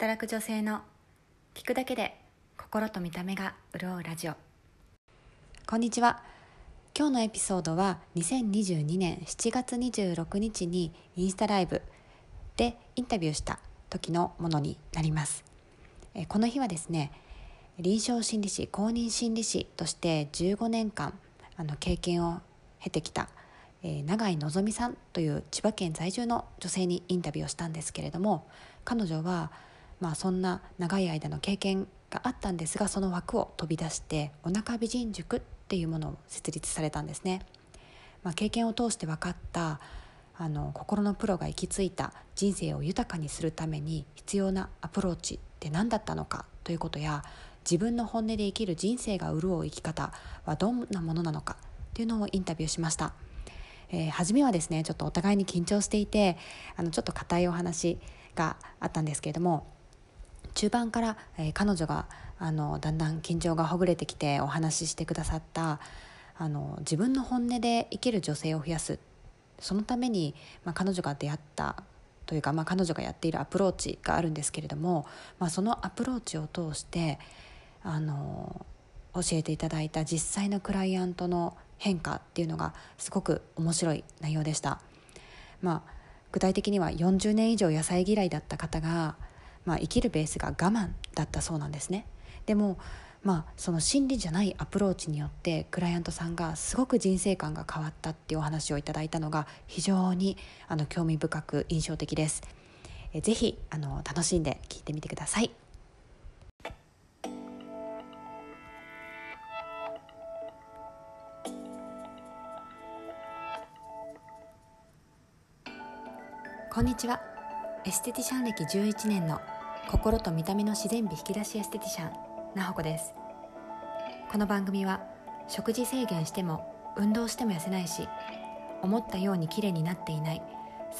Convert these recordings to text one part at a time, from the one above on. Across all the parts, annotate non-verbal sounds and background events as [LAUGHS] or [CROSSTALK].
働く女性の聞くだけで心と見た目が潤うラジオ。こんにちは。今日のエピソードは2022年7月26日にインスタライブでインタビューした時のものになります。この日はですね臨床心理士公認心理士として15年間あの経験を経てきたえー、永井のぞみさんという千葉県在住の女性にインタビューをしたんですけれども彼女は、まあ、そんな長い間の経験があったんですがその枠を飛び出してお腹美人塾っていうものを設立されたんですね、まあ、経験を通して分かったあの心のプロが行き着いた人生を豊かにするために必要なアプローチって何だったのかということや自分の本音で生きる人生が潤う生き方はどんなものなのかというのをインタビューしました。えー、初めはですねちょっとお互いに緊張していてあのちょっと硬いお話があったんですけれども中盤から、えー、彼女があのだんだん緊張がほぐれてきてお話ししてくださったあの自分の本音で生きる女性を増やすそのために、まあ、彼女が出会ったというか、まあ、彼女がやっているアプローチがあるんですけれども、まあ、そのアプローチを通してあの教えていただいた実際のクライアントの変化っていうのがすごく面白い内容でした。まあ、具体的には40年以上野菜嫌いだった方が、まあ、生きるベースが我慢だったそうなんですね。でもまあ、その心理じゃないアプローチによってクライアントさんがすごく人生観が変わったっていうお話をいただいたのが非常にあの興味深く印象的です。えぜひあの楽しんで聞いてみてください。こんにちはエステティシャン歴11年の心と見た目の自然美引き出しエステティシャンなほこです。この番組は食事制限しても運動しても痩せないし思ったように綺麗になっていない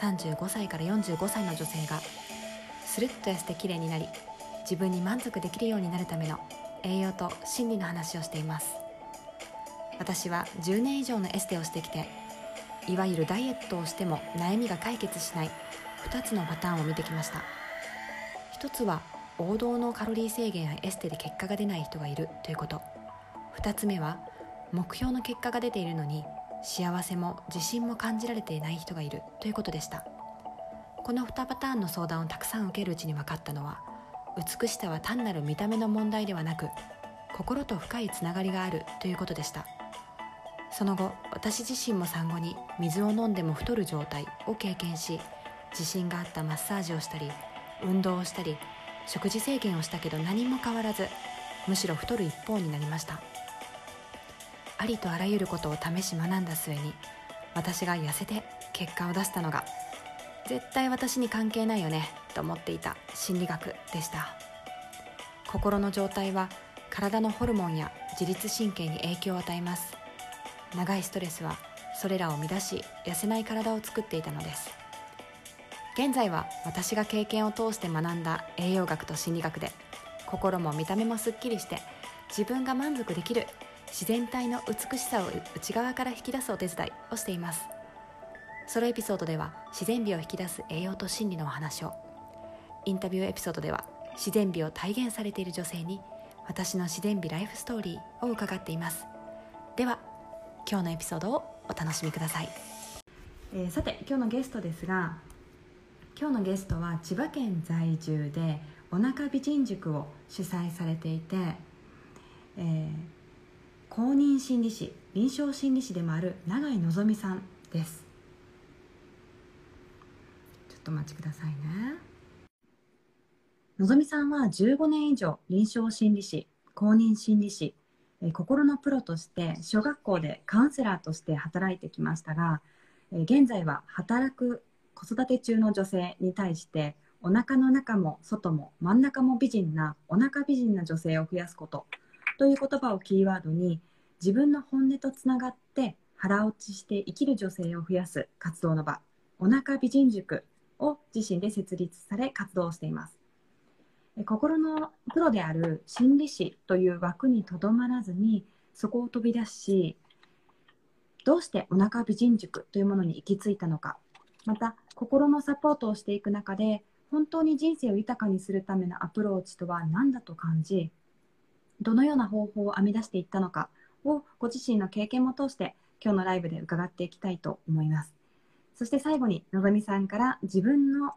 35歳から45歳の女性がスルッと痩せて綺麗になり自分に満足できるようになるための栄養と心理の話をしています。私は10年以上のエステをしてきていわゆるダイエットをしても悩みが解決しない2つのパターンを見てきました。1つは王道のカロリー制限やエステで結果が出ない人がいるということ。2つ目は目標の結果が出ているのに幸せも自信も感じられていない人がいるということでした。この2パターンの相談をたくさん受けるうちに分かったのは美しさは単なる見た目の問題ではなく心と深いつながりがあるということでした。その後私自身も産後に水を飲んでも太る状態を経験し自信があったマッサージをしたり運動をしたり食事制限をしたけど何も変わらずむしろ太る一方になりました。ありとあらゆることを試し学んだ末に私が痩せて結果を出したのが絶対私に関係ないよねと思っていた心理学でした。心の状態は体のホルモンや自律神経に影響を与えます。長いストレスはそれらを乱し痩せない体を作っていたのです。現在は私が経験を通して学んだ栄養学と心理学で心も見た目もすっきりして自分が満足できる自然体の美しさを内側から引き出すお手伝いをしています。ソロエピソードでは自然美を引き出す栄養と心理のお話を。インタビューエピソードでは自然美を体現されている女性に私の自然美ライフストーリーを伺っています。では今日のエピソードをお楽しみください、えー、さて今日のゲストですが今日のゲストは千葉県在住でお腹美人塾を主催されていて、えー、公認心理師臨床心理師でもある永井のぞみさんです。ちょっとお待ちくださいね。のぞみさんは15年以上臨床心理師公認心理師心のプロとして小学校でカウンセラーとして働いてきましたが、現在は働く子育て中の女性に対してお腹の中も外も真ん中も美人なお腹美人な女性を増やすことという言葉をキーワードに自分の本音とつながって腹落ちして生きる女性を増やす活動の場お腹美人塾を自身で設立され活動しています。心のプロである心理師という枠にとどまらずにそこを飛び出しどうしてお腹美人塾というものに行き着いたのかまた心のサポートをしていく中で本当に人生を豊かにするためのアプローチとは何だと感じどのような方法を編み出していったのかをご自身の経験も通して今日のライブで伺っていきたいと思います。そして最後にのぞみさんから自分の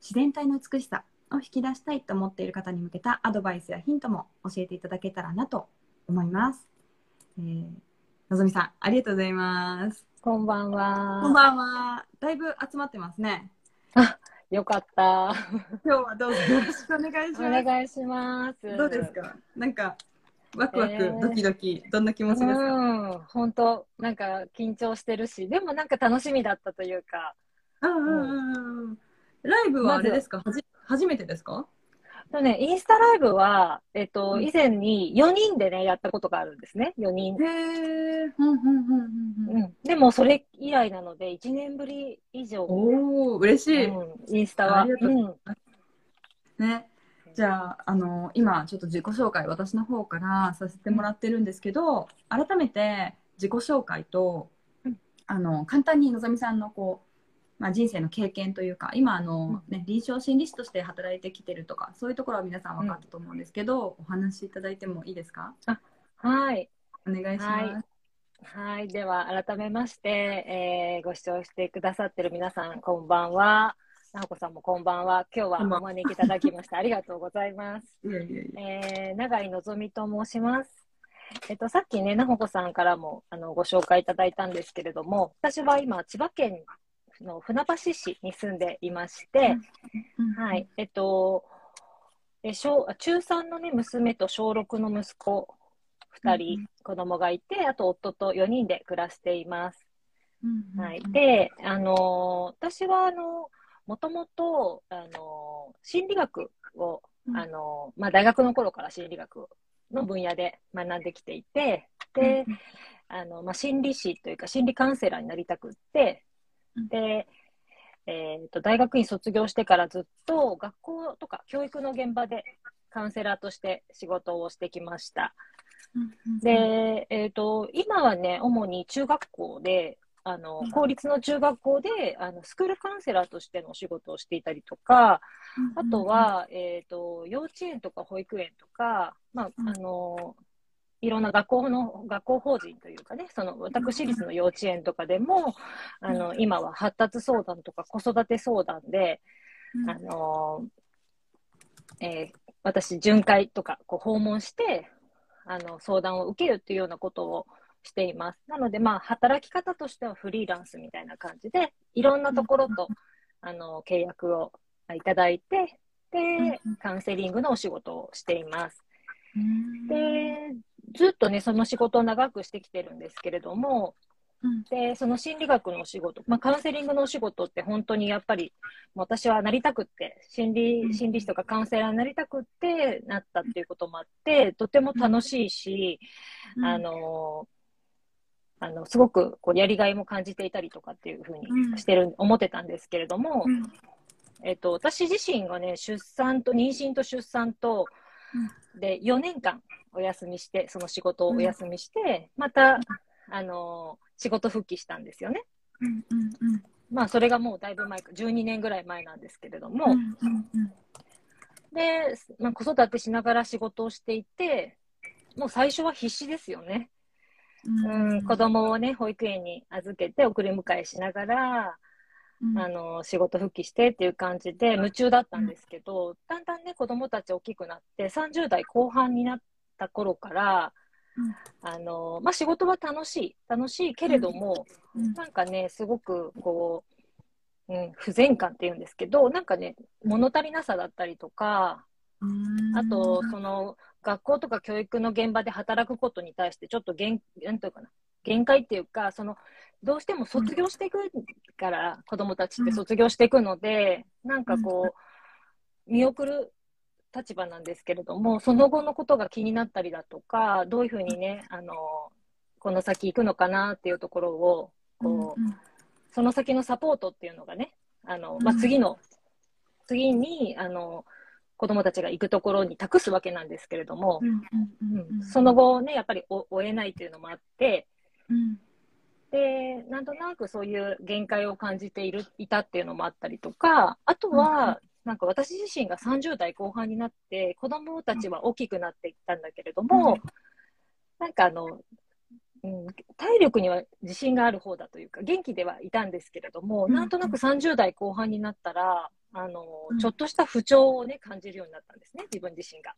自然体の美しさを引き出したいと思っている方に向けたアドバイスやヒントも教えていただけたらなと思います、えー、のぞみさんありがとうございます。こんばんはこんばんはだいぶ集まってますねあよかった。今日はどうぞよろしくお願いします。お願いします。どうですか？なんか、ワクワク、えー、ドキドキ、どんな気持ちですか？本当なんか緊張してるし、でもなんか楽しみだったというか。うんうんうん。ライブはあれですか、ま、はじ初めてですか？ね、インスタライブは、えっと、以前に4人でね、やったことがあるんですね。4人。へえ。うんうんうんうん。でも、それ以来なので、1年ぶり以上。おお嬉しい、うん。インスタは。うん、ね。じゃあ、あの、今、ちょっと自己紹介、私の方からさせてもらってるんですけど、改めて自己紹介と、あの、簡単にのぞみさんのこう、まあ、人生の経験というか今あの、ね、臨床心理士として働いてきてるとかそういうところは皆さん分かったと思うんですけど、うん、お話しいただいてもいいですか？あはいお願いします。はいはい。では、改めまして、えー、ご視聴してくださってる皆さん、こんばんは。なほこさんもこんばんは。今日はお招きいただきました。ありがとうございます。[LAUGHS] いやいやいやえー、永井のぞみと申します。えっと、さっきね、なほこさんからもあのご紹介いただいたんですけれども、私は今、千葉県の船橋市に住んでいまして、はい、えっと、え小中3の、ね、娘と小6の息子2人、子供がいて、あと夫と4人で暮らしています。はい、で、あの私はあのもともと、あの心理学を、あのまあ、大学の頃から心理学の分野で学んできていて、で、あのまあ、心理師というか心理カウンセラーになりたくって、で、えーと、大学院卒業してからずっと学校とか教育の現場でカウンセラーとして仕事をしてきました。で、えーと、今はね、主に中学校で、あの公立の中学校であのスクールカウンセラーとしてのお仕事をしていたりとか、あとは、えーと、幼稚園とか保育園とか、まああのいろんな学校の、学校法人というかね、その私立の幼稚園とかでも、あの、今は発達相談とか子育て相談で、あの、えー、私、巡回とかこう訪問して、あの、相談を受けるっていうようなことをしています。なので、まあ、働き方としてはフリーランスみたいな感じで、いろんなところと、あの、契約をいただいて、で、カウンセリングのお仕事をしています。で、ずっとね、その仕事を長くしてきてるんですけれども、うん、で、その心理学のお仕事、まあ、カウンセリングのお仕事って本当にやっぱり、私はなりたくって、心理、心理師とかカウンセラーになりたくってなったっていうこともあって、とても楽しいし、うん、あの、あの、すごくこうやりがいも感じていたりとかっていうふうにしてる、うん、思ってたんですけれども、えっと、私自身がね、出産と、妊娠と出産と、で、4年間お休みして、その仕事をお休みして、また、あの仕事復帰したんですよね。うんうんうん、まあ、それがもうだいぶ前か、12年ぐらい前なんですけれども、うんうんうん、で、まあ、子育てしながら仕事をしていて、もう最初は必死ですよね。うん、うん、子供をね、保育園に預けて送り迎えしながら、あの仕事復帰してっていう感じで夢中だったんですけど、だんだんね子供たち大きくなって30代後半になった頃から、あのまあ、仕事は楽しい楽しいけれども、なんかねすごくこう、うん、不全感っていうんですけどなんかね物足りなさだったりとかあとその学校とか教育の現場で働くことに対してちょっと限なんていうかな限界っていうかそのどうしても卒業していくから、うん、子供たちって卒業していくので、うん、なんかこう、見送る立場なんですけれども、その後のことが気になったりだとか、どういうふうにね、あの、この先行くのかなっていうところを、こう、うん、その先のサポートっていうのがね、あの、まあ、次の、次に、あの、子供たちが行くところに託すわけなんですけれども、その後ね、やっぱり追えないっていうのもあって、で、なんとなくそういう限界を感じている、いたっていうのもあったりとか、あとは、なんか私自身が30代後半になって、子供たちは大きくなっていったんだけれども、うん、なんかあの、うん、体力には自信がある方だというか、元気ではいたんですけれども、うん、なんとなく30代後半になったら、あの、うん、ちょっとした不調をね、感じるようになったんですね、自分自身が。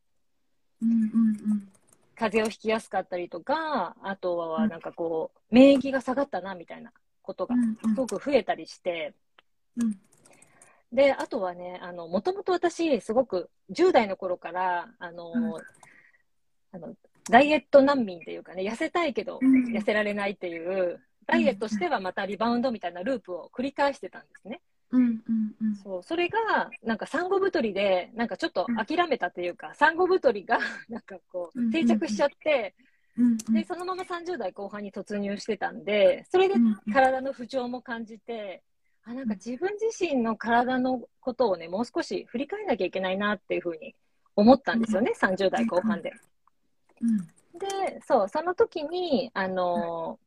うんうんうん。風邪をひきやすかったりとか、あとはなんかこう、免疫が下がったなみたいなことがすごく増えたりして、うん、で、あとはね、あの、もともと私、すごく10代の頃から、あの、うん、あのダイエット難民っていうかね、痩せたいけど痩せられないっていう、ダイエットしてはまたリバウンドみたいなループを繰り返してたんですね。うんうんうん、そうそれがなんか産後太りでなんかちょっと諦めたというか、うん、産後太りが [LAUGHS] なんかこう定着しちゃって、うんうん、でそのまま30代後半に突入してたんでそれで体の不調も感じて、あなんか自分自身の体のことをねもう少し振り返らなきゃいけないなっていうふうに思ったんですよね、うん、30代後半で。うん、でそうその時にあの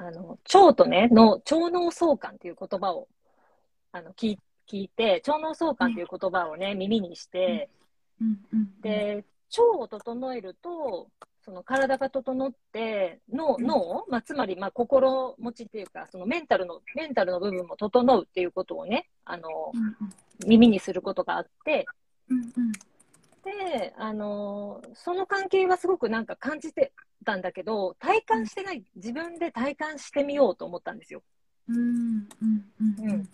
あの、腸とね、の、腸脳相関っていう言葉を、あの、聞聞いて、腸脳相関っていう言葉をね、耳にして、で、腸を整えると、その体が整って脳、脳、まあ、つまりまあ心持ちっていうか、そのメンタルの、メンタルの部分も整うっていうことをね、あの、耳にすることがあって、で、あのその関係はすごくなんか感じてたんだけど、体感してない、自分で体感してみようと思ったんですよ。うんうん。うん、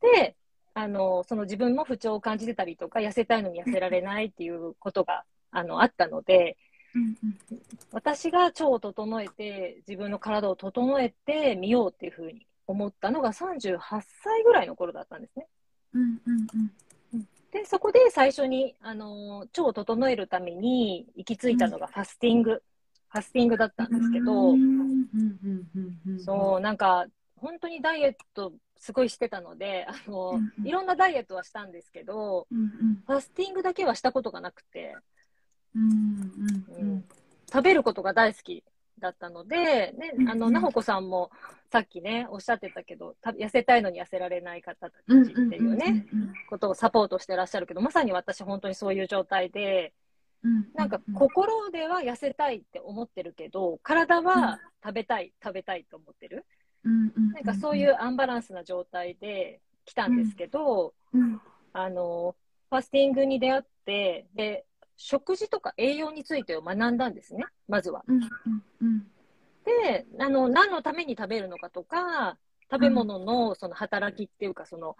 で、あのその自分も不調を感じてたりとか、痩せたいのに痩せられないっていうことがあのあったので、うんうん、私が腸を整えて、自分の体を整えてみようっていうふうに思ったのが38歳ぐらいの頃だったんですね。うんうんうん、で、そこで最初に、あの腸を整えるために行き着いたのがファスティング。ファスティングだったんですけど、そう、なんか、本当にダイエットすごいしてたので、あの、いろんなダイエットはしたんですけど、ファスティングだけはしたことがなくて、食べることが大好きだったので、ね、あの、なほこさんもさっきね、おっしゃってたけど、痩せたいのに痩せられない方たちっていうね、ことをサポートしてらっしゃるけど、まさに私本当にそういう状態で、なんか心では痩せたいって思ってるけど、体は食べたい、食べたいと思ってる。なんかそういうアンバランスな状態で来たんですけど、あの、ファスティングに出会って、で、食事とか栄養についてを学んだんですね、まずは。で、あの、何のために食べるのかとか、食べ物のその働きっていうか、その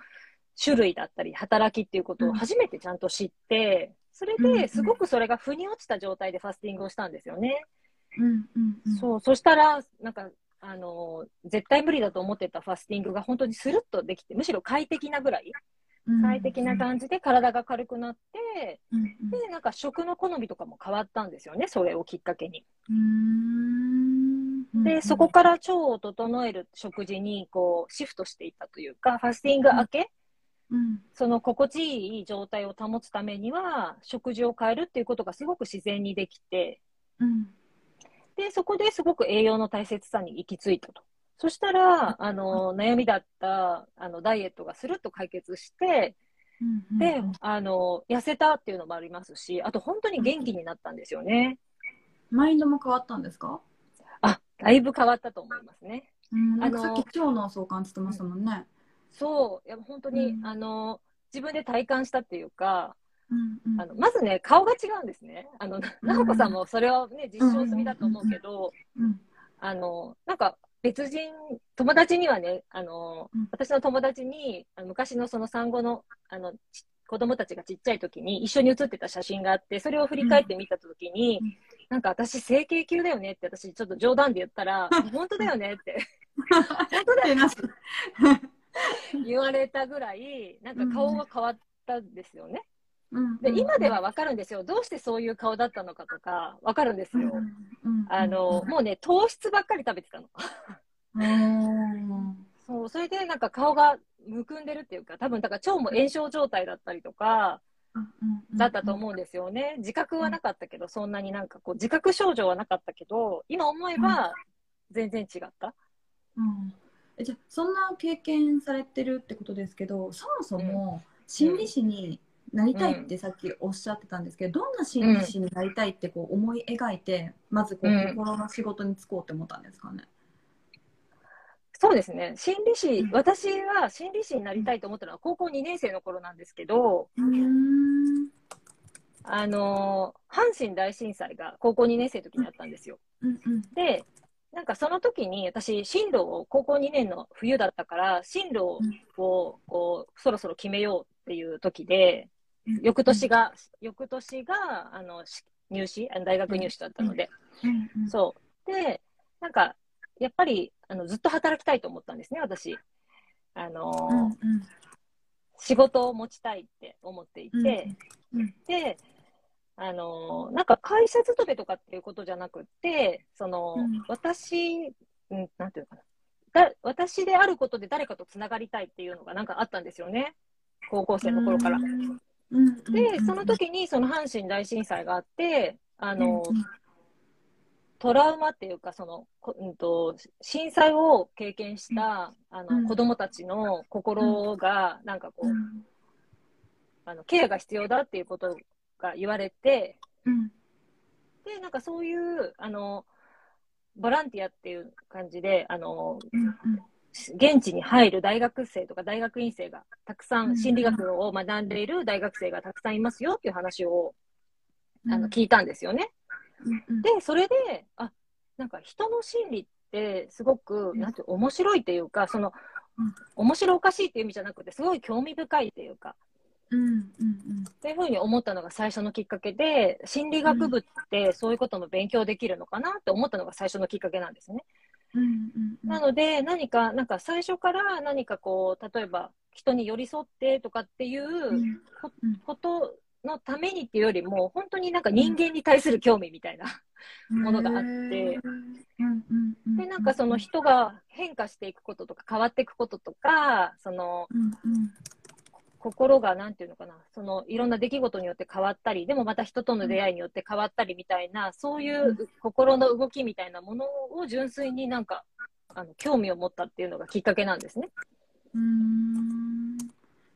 種類だったり、働きっていうことを初めてちゃんと知って、それですごくそれが腑に落ちた状態でファスティングをしたんですよね。うんうんうん、そう、そしたら、なんか、あの、絶対無理だと思ってたファスティングが本当にスルッとできて、むしろ快適なぐらい、快適な感じで体が軽くなって、うんうん、で、なんか食の好みとかも変わったんですよね、それをきっかけに。で、そこから腸を整える食事にこうシフトしていったというか、ファスティング明け、うん、その心地いい状態を保つためには、食事を変えるっていうことがすごく自然にできて、うん、で、そこですごく栄養の大切さに行き着いたと。そしたら、あの、悩みだった、あの、ダイエットがスルッと解決して、うん、で、あの、痩せたっていうのもありますし、あと本当に元気になったんですよね。マインドも変わったんですか？あ、だいぶ変わったと思いますね。うん、あのさっき腸のそう感じてましたもんね。そう、いや本当に、うん、あの自分で体感したっていうか、うんうん、あのまずね、顔が違うんですね。あの、なほこさんもそれをね、実証済みだと思うけど、あの、なんか別人、友達にはね、あの、私の友達に、昔のその産後の、あの、子供たちがちっちゃい時に一緒に写ってた写真があって、それを振り返ってみた時に、うん、なんか私整形級だよねって私ちょっと冗談で言ったら、本当だよねって。[LAUGHS] 本当だよね。言われたぐらい、なんか顔が変わったんですよね。うん、で今では分かるんですよ、どうしてそういう顔だったのかとか分かるんですよ。あのもうね、糖質ばっかり食べてたの。そうそれでなんか顔がむくんでるっていうか、多分だから腸も炎症状態だったりとか、だったと思うんですよね。自覚はなかったけど、そんなになんかこう、自覚症状はなかったけど、今思えば全然違った。うんじゃそんな経験されてるってことですけどそもそも心理師になりたいってさっきおっしゃってたんですけど、どんな心理師になりたいってこう思い描いて、まずこう心の仕事に就こうって思ったんですかね？そうですね。心理師、うん、私は心理師になりたいと思ったのは高校2年生の頃なんですけど、あの、阪神大震災が高校2年生の時にあったんですよ。うんうん、で、なんかその時に私、進路を高校2年の冬だったから、進路をこうそろそろ決めようっていう時で、翌年が、翌年があの入試、大学入試だったので、そう。で、なんか、やっぱりあのずっと働きたいと思ったんですね、私。あのーうんうん、仕事を持ちたいって思っていて、うんうん、で、あのー、なんか会社勤めとかっていうことじゃなくて、その、うん、私、うん、なんていうのかな。だ私であることで誰かとつながりたいっていうのがなんかあったんですよね。高校生の頃から。で、その時にその阪神大震災があって、あの、トラウマっていうか、その、うんと、震災を経験した、あの、子供たちの心が、なんかこう、あの、ケアが必要だっていうことが言われて、で、なんかそういう、あの、ボランティアっていう感じで、あの、現地に入る大学生とか大学院生がたくさん、心理学を学んでいる大学生がたくさんいますよっていう話を、あの、聞いたんですよね。で、それで、あ、なんか人の心理ってすごく、なんて面白いっていうか、その、面白おかしいっていう意味じゃなくて、すごい興味深いっていうか、っていうふうに思ったのが最初のきっかけで、心理学部ってそういうことも勉強できるのかなって思ったのが最初のきっかけなんですね。うんうんうん、なので、何か、なんか最初から何かこう、例えば人に寄り添ってとかっていうことのためにっていうよりも、本当になんか人間に対する興味みたいなものがあって、で、なんかその人が変化していくこととか変わっていくこととか、その、心がなんていうのかな、そのいろんな出来事によって変わったり、でもまた人との出会いによって変わったりみたいな、そういう心の動きみたいなものを純粋になんか、あの興味を持ったっていうのがきっかけなんですね。うん。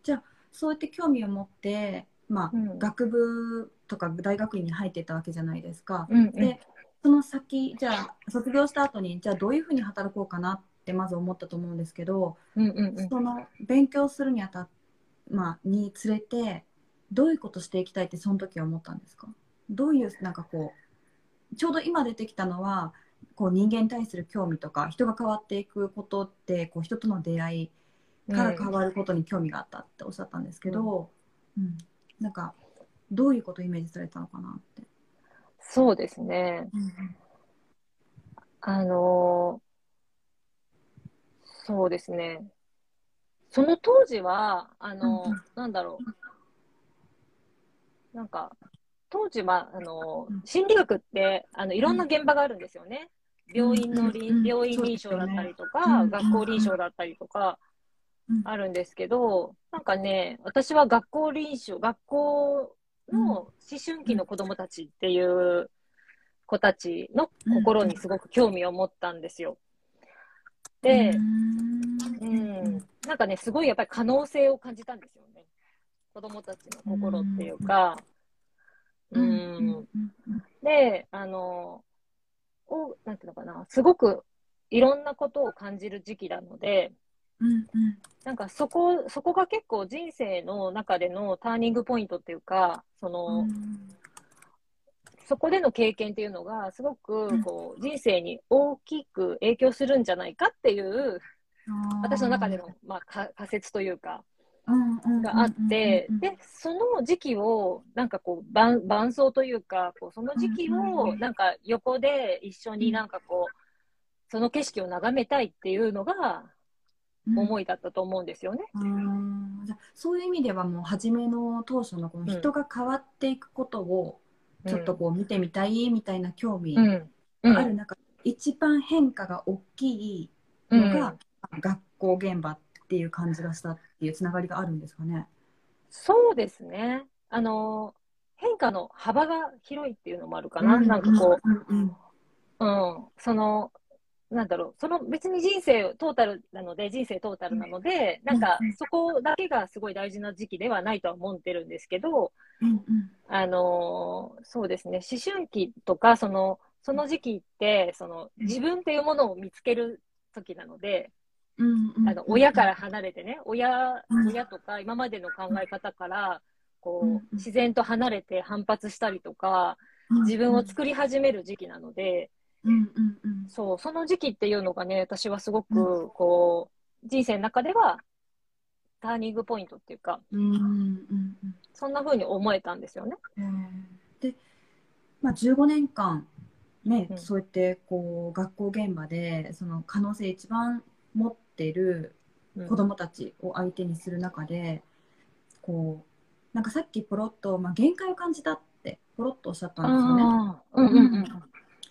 じゃあそうやって興味を持ってまあ、うん、学部とか大学院に入ってたわけじゃないですか。うんうん、でその先じゃあ卒業した後にじゃあどういうふうに働こうかなってまず思ったと思うんですけど、うんうんうん、その勉強するにあた、まあ、につれてどういうことしていきたいってその時は思ったんですか？どういうなんかこうちょうど今出てきたのはこう人間に対する興味とか人が変わっていくことってこう人との出会いから変わることに興味があったっておっしゃったんですけど、うん、うんなんかどういうことをイメージされたのかなって。そうですね。うん、あのそうですね。その当時は、あの、うん、なんだろう。なんか、当時は、あの、心理学って、あの、いろんな現場があるんですよね。病院の、病院臨床だったりとか、学校臨床だったりとか、あるんですけど、なんかね、私は学校臨床、学校の思春期の子供たちっていう子たちの心にすごく興味を持ったんですよ。で、うん、なんかね、すごいやっぱり可能性を感じたんですよね。子供たちの心っていうか、うん。で、あの、お、なんていうのかな、すごくいろんなことを感じる時期なので、うんうん、なんかそこ、そこが結構人生の中でのターニングポイントっていうか、その、うん、そこでの経験っていうのが、すごくこう、人生に大きく影響するんじゃないかっていう、私の中での、まあ、仮説というか、があって、で、その時期を、なんかこう、伴伴奏というか、こうその時期を、なんか横で一緒になんかこう、その景色を眺めたいっていうのが、思いだったと思うんですよね。うん、じゃそういう意味ではもう初めの当初のこの人が変わっていくことをちょっとこう見てみたいみたいな興味がある中、一番変化が大きいのが、学校現場っていう感じがしたっていうつながりがあるんですかね？そうですね。あの変化の幅が広いっていうのもあるかな。なんかこう、うん、うん、そのなんだろう、その別に人生トータルなので、人生トータルなので、なんかそこだけがすごい大事な時期ではないとは思ってるんですけど、あのそうですね、思春期とか、その、その時期って、その自分っていうものを見つける時なので、あの親から離れてね、親、親とか今までの考え方から、こう、自然と離れて反発したりとか、自分を作り始める時期なので、そう、その時期っていうのがね、私はすごく、こう、人生の中では、ターニングポイントっていうか、そんな風に思えたんですよね。で、まあ、15年間、ね、うん、そうやってこう学校現場でその可能性一番持ってる子どもたちを相手にする中で、うん、こうなんかさっきポロッと、まあ、限界を感じたってポロッとおっしゃったんですよね。うんうんうん、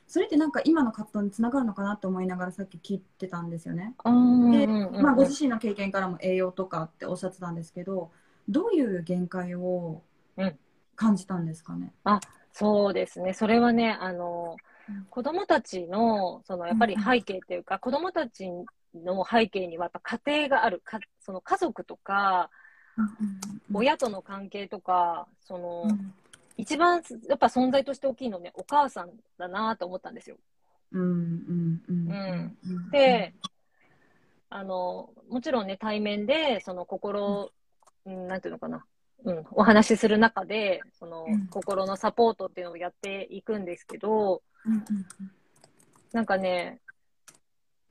それってなんか今の活動につながるのかなと思いながらさっき聞いてたんですよね。で、まあ、ご自身の経験からも栄養とかっておっしゃってたんですけどどういう限界を感じたんですかね？あそうですね。それはねあの子供たちの、そのやっぱり背景っていうか、子供たちの背景にはやっぱ家庭がある、かその家族とか、親との関係とか、その、一番やっぱ存在として大きいのね、お母さんだなと思ったんですよ。うん。で、あの、もちろんね、対面で、その心、うん、なんていうのかな、うん、お話しする中で、その、心のサポートっていうのをやっていくんですけど、なんかね、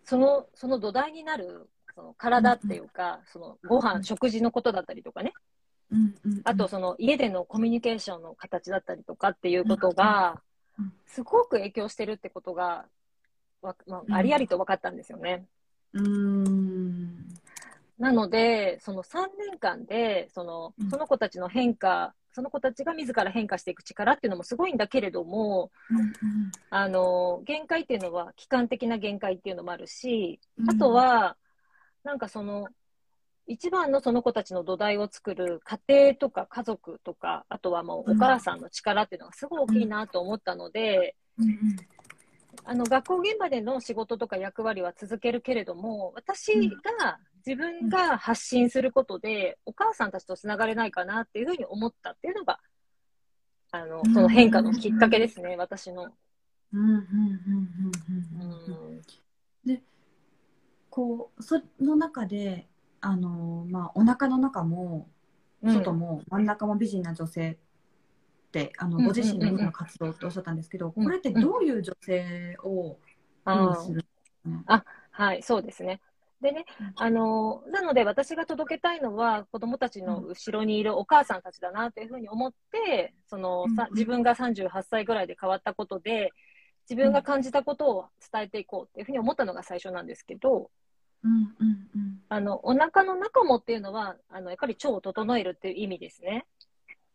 その、その土台になる、その体っていうか、そのご飯、食事のことだったりとかね、あとその家でのコミュニケーションの形だったりとかっていうことが、すごく影響してるってことが、まあ、ありありと分かったんですよね。うん。なので、その3年間で、その、その子たちの変化その子たちが自ら変化していく力っていうのもすごいんだけれども、うんうん、あの限界っていうのは期間的な限界っていうのもあるし、あとはなんかその一番のその子たちの土台を作る家庭とか家族とかあとはもうお母さんの力っていうのがすごい大きいなと思ったので、あの学校現場での仕事とか役割は続けるけれども私が自分が発信することで、お母さんたちとつながれないかなっていうふうに思ったっていうのが、あの、その変化のきっかけですね、私の。で、こう、その中で、あの、まあ、お腹の中も、外も真ん中も美人な女性って、あの、ご自身の今の活動っておっしゃったんですけど、これってどういう女性を意味するんあ、はい、そうですね。でね、あのなので私が届けたいのは子供たちの後ろにいるお母さんたちだなというふうに思ってそのさ自分が38歳ぐらいで変わったことで自分が感じたことを伝えていこうっていうふうに思ったのが最初なんですけど、うんうんうん、あのお腹の中もっていうのはあのやっぱり腸を整えるっていう意味ですね。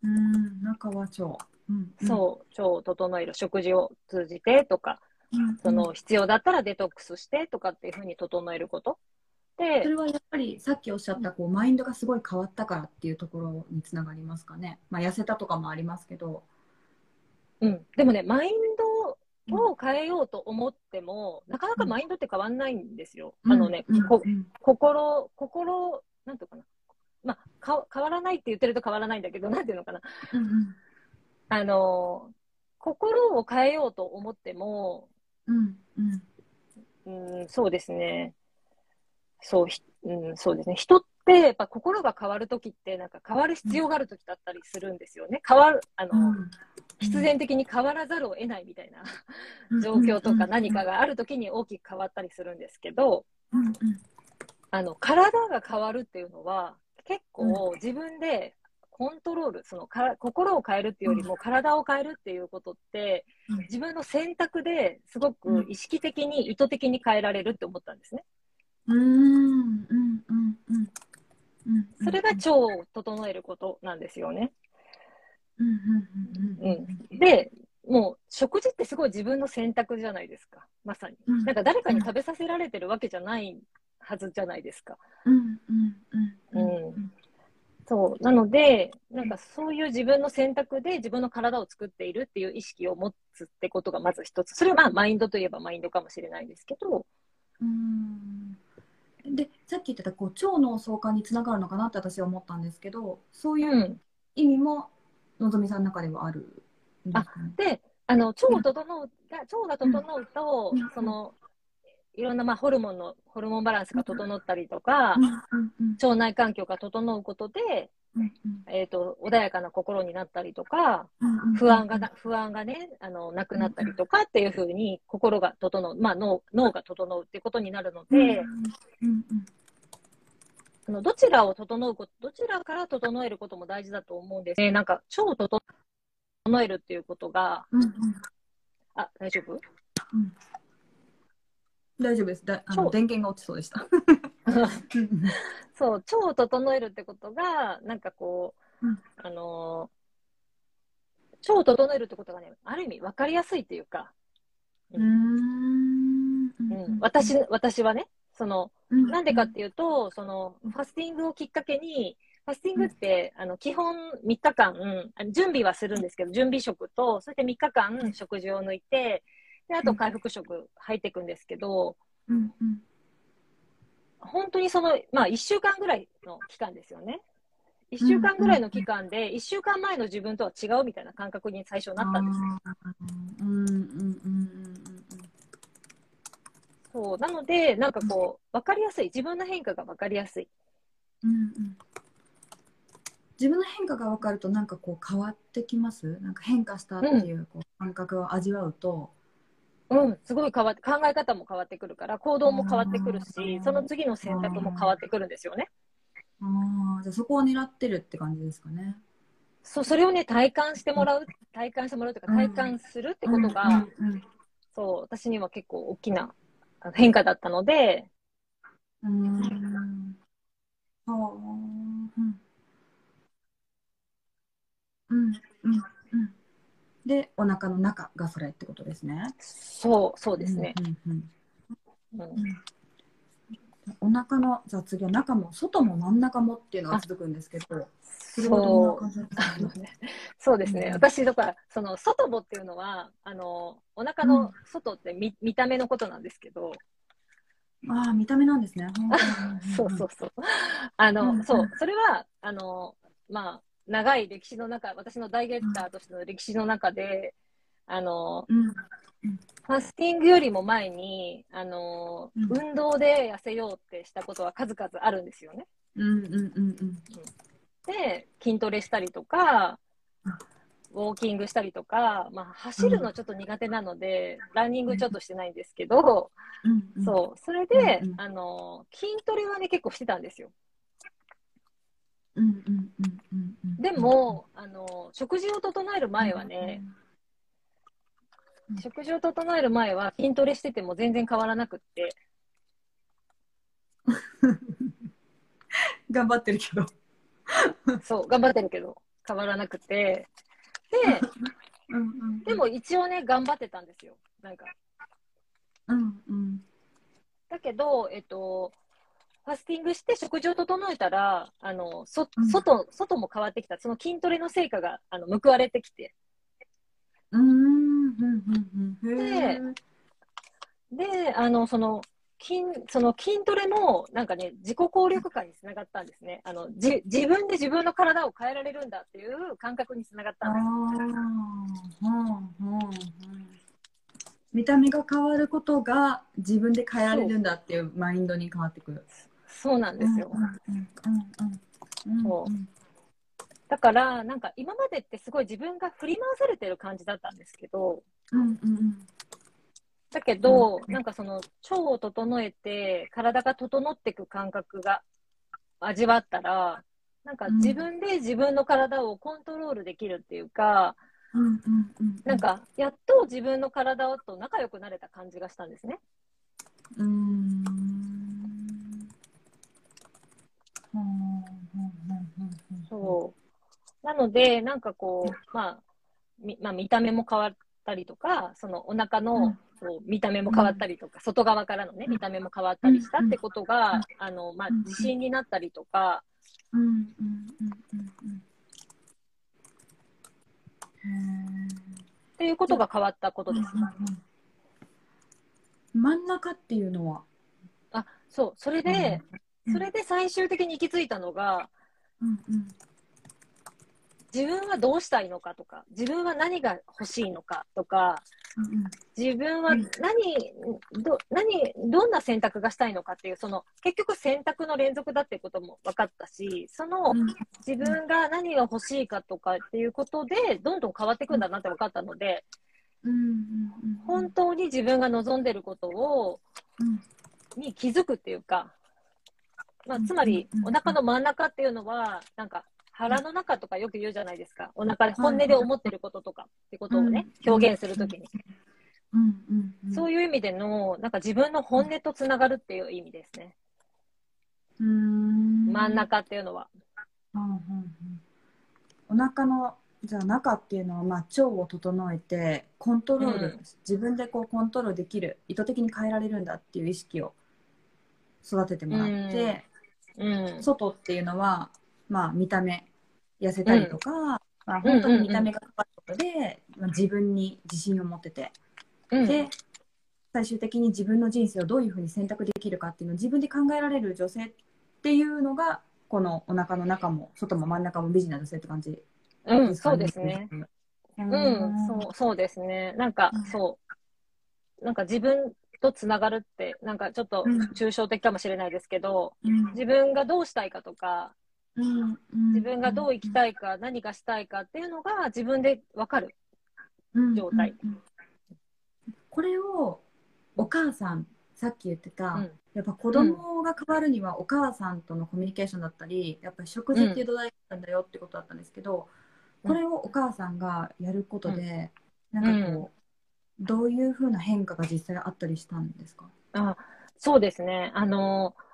うん中は腸、うんうん、そう腸を整える。食事を通じてとか、その必要だったらデトックスしてとかっていうふうに整えること。でそれはやっぱりさっきおっしゃったこうマインドがすごい変わったからっていうところにつながりますかね、まあ、痩せたとかもありますけど、うん、でもねマインドを変えようと思っても、うん、なかなかマインドって変わんないんですよ、うん、あのね、うん、心心なんていうかな。まあ、か変わらないって言ってると変わらないんだけど、[LAUGHS] なんていうのかな。あの、心を変えようと思っても、うん、うん、うん、そうですね。そう、うん、そうですね。人ってやっぱ心が変わるときってなんか変わる必要があるときだったりするんですよね。変わる、あの、うん、必然的に変わらざるを得ないみたいな状況とか何かがあるときに大きく変わったりするんですけど、あの、体が変わるっていうのは結構自分でコントロール、そのか心を変えるっていうよりも体を変えるっていうことって、自分の選択ですごく意識的に意図的に変えられるって思ったんですね。それが腸を整えることなんですよね。で、もう食事ってすごい自分の選択じゃないですか、まさに。なんか誰かに食べさせられてるわけじゃないはずじゃないですか。そう。なので、なんかそういう自分の選択で自分の体を作っているっていう意識を持つってことがまず一つ。それはまあマインドといえばマインドかもしれないですけど、うん。でさっき言ってたこう腸の相関につながるのかなって私は思ったんですけどそういう意味ものぞみさんの中ではあるんであであの腸を整う、腸が整うと、そのいろんなまあホルモンのホルモンバランスが整ったりとか、腸内環境が整うことで、えーと、穏やかな心になったりとか、不安がな不安がねあのなくなったりとかっていうふうに心が整う、まあ脳、脳が整うってことになるので、あのどちらを整うことどちらから整えることも大事だと思うんです。ね。なんか腸を整えるっていうことが、あ大丈夫、うん大丈夫です。だあの電源が落ちそうでした。[LAUGHS] そう、腸を整えるってことが、なんかこう、うん、あのー、腸を整えるってことがね、ある意味分かりやすいっていうか、うん、うん、私私はね、その、なんでかっていうと、その、ファスティングをきっかけに、ファスティングって、あの、基本3日間、準備はするんですけど、準備食と、そして3日間食事を抜いて、で、あと回復食入っていくんですけど、うんうん、本当にその、まあ、1週間ぐらいの期間ですよね。1週間ぐらいの期間で、1週間前の自分とは違うみたいな感覚に最初なったんですよ。そう。なので、なんかこう、分かりやすい、自分の変化が分かりやすい。うんうん、自分の変化が分かると、なんかこう、変わってきます？なんか変化したっていうこう感覚を味わうと、うん、すごい変わって、考え方も変わってくるから、行動も変わってくるし、その次の選択も変わってくるんですよね。ああ、じゃあそこを狙ってるって感じですかね。そう、それをね、体感してもらう、体感してもらうというか、体感するってことが、そう、私には結構大きな変化だったので、うん。うん。うん、うん。でお腹の中がそれってことですね。そうそうですね。お腹の雑技は中も外も真ん中もっていうのが続くんですけど、そうそうですね、うん、私とかその外母っていうのはあのお腹の外って見,、見た目のことなんですけど。ああ見た目なんですね。[LAUGHS] そうそうそう。あの、うん、そうそれはあのまあ長い歴史の中、私のダイエッターとしての歴史の中で、あの、うん、ファスティングよりも前に、あの、うん、運動で痩せようってしたことは数々あるんですよね。で、筋トレしたりとか、ウォーキングしたりとか、まあ、走るのちょっと苦手なので、うん、ランニングちょっとしてないんですけど、うん、そう、それで、うん、あの、筋トレはね、結構してたんですよ。でもあの食事を整える前はね、食事を整える前は筋トレしてても全然変わらなくって。[LAUGHS] 頑張ってるけど。そう頑張ってるけど変わらなくて。でうん、でも一応ね頑張ってたんですよ。なんか、うんうん、だけどえっとファスティングして食事を整えたら、あの、そ、外、外も変わってきた。その筋トレの成果が、あの、報われてきて。うん、で、で、あの、その、筋、その筋トレも、なんかね、自己効力感につながったんですね。あの、じ、自分で自分の体を変えられるんだっていう感覚につながったんです。見た目が変わることが自分で変えられるんだっていうマインドに変わってくる。そうなんですよ。だからなんか今までってすごい自分が振り回されてる感じだったんですけど、うんうん、だけど、うん、なんかその腸を整えて体が整っていく感覚が味わったらなんか自分で自分の体をコントロールできるっていうか、うんうんうん、なんかやっと自分の体と仲良くなれた感じがしたんですね。うんそう。なので、なんかこう、まあ、みまあ、見た目も変わったりとか、そのお腹の、こう見た目も変わったりとか、外側からのね、見た目も変わったりしたってことが、あの、まあ、自信になったりとか、うんうんうんうんっていうことが変わったことです。真ん中っていうのは？そう、それで、うん、それで最終的に行き着いたのが、うんうん、自分はどうしたいのかとか、自分は何が欲しいのかとか、自分は何、ど、何、どんな選択がしたいのかっていう、その、結局選択の連続だっていうことも分かったし、その、自分が何が欲しいかとかっていうことで、どんどん変わっていくんだなって分かったので、本当に自分が望んでることを、に気づくっていうか、まあ、つまり、お腹の真ん中っていうのは、なんか、腹の中とかよく言うじゃないですか。お腹で本音で思ってることとかってことをね、表現するときに。そういう意味での、なんか自分の本音とつながるっていう意味ですね。真ん中っていうのは。うんうんうん、お腹のじゃあ中っていうのは、まあ、腸を整えてコントロール、うん、自分でこうコントロールできる意図的に変えられるんだっていう意識を育ててもらって、うん、外っていうのは、まあ、見た目痩せたりとか、うん、まあ、本当に見た目が変わることで、まあ、自分に自信を持ってて、うん、で最終的に自分の人生をどういうふうに選択できるかっていうのを自分で考えられる女性っていうのがこのお腹の中も外も真ん中も美人な女性って感じ、うん、そうですね。うん、そうそうですね。なんか、そう。なんか自分とつながるって、なんかちょっと抽象的かもしれないですけど、うん、自分がどうしたいかとか、自分がどう生きたいか、何がしたいかっていうのが自分で分かる状態。これをお母さん、さっき言ってた、うん、やっぱ子供が変わるにはお母さんとのコミュニケーションだったり、やっぱり食事っていう土台なんだよってことだったんですけど、これをお母さんがやることで、うん、なんかこう、どういうふうな変化が実際あったりしたんですか？あそうですね。あのー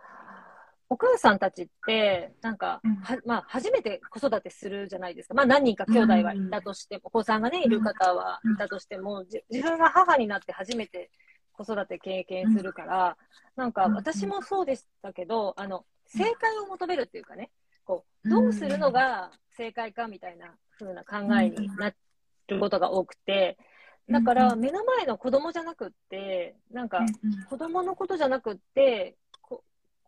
お母さんたちって、なんか、はまあ、初めて子育てするじゃないですか。まあ、何人か兄弟はいたとしても、お子さんがね、いる方はいたとしても、自分が母になって初めて子育て経験するから、なんか、私もそうでしたけど、あの、正解を求めるっていうかね、こう、どうするのが正解かみたいな風な考えになることが多くて、だから目の前の子供じゃなくって、なんか子供のことじゃなくって、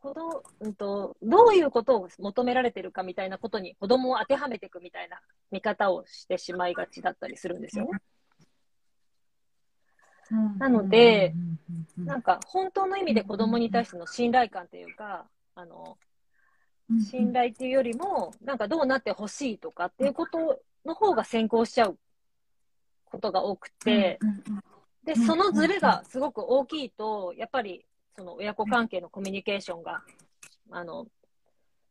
子供、うんと、どういうことを求められてるかみたいなことに子供を当てはめていくみたいな見方をしてしまいがちだったりするんですよね。なので、なんか本当の意味で子供に対しての信頼感というか、あの、信頼っていうよりも、なんかどうなってほしいとかっていうことの方が先行しちゃうことが多くて、で、そのズレがすごく大きいと、やっぱりその親子関係のコミュニケーションが、あの、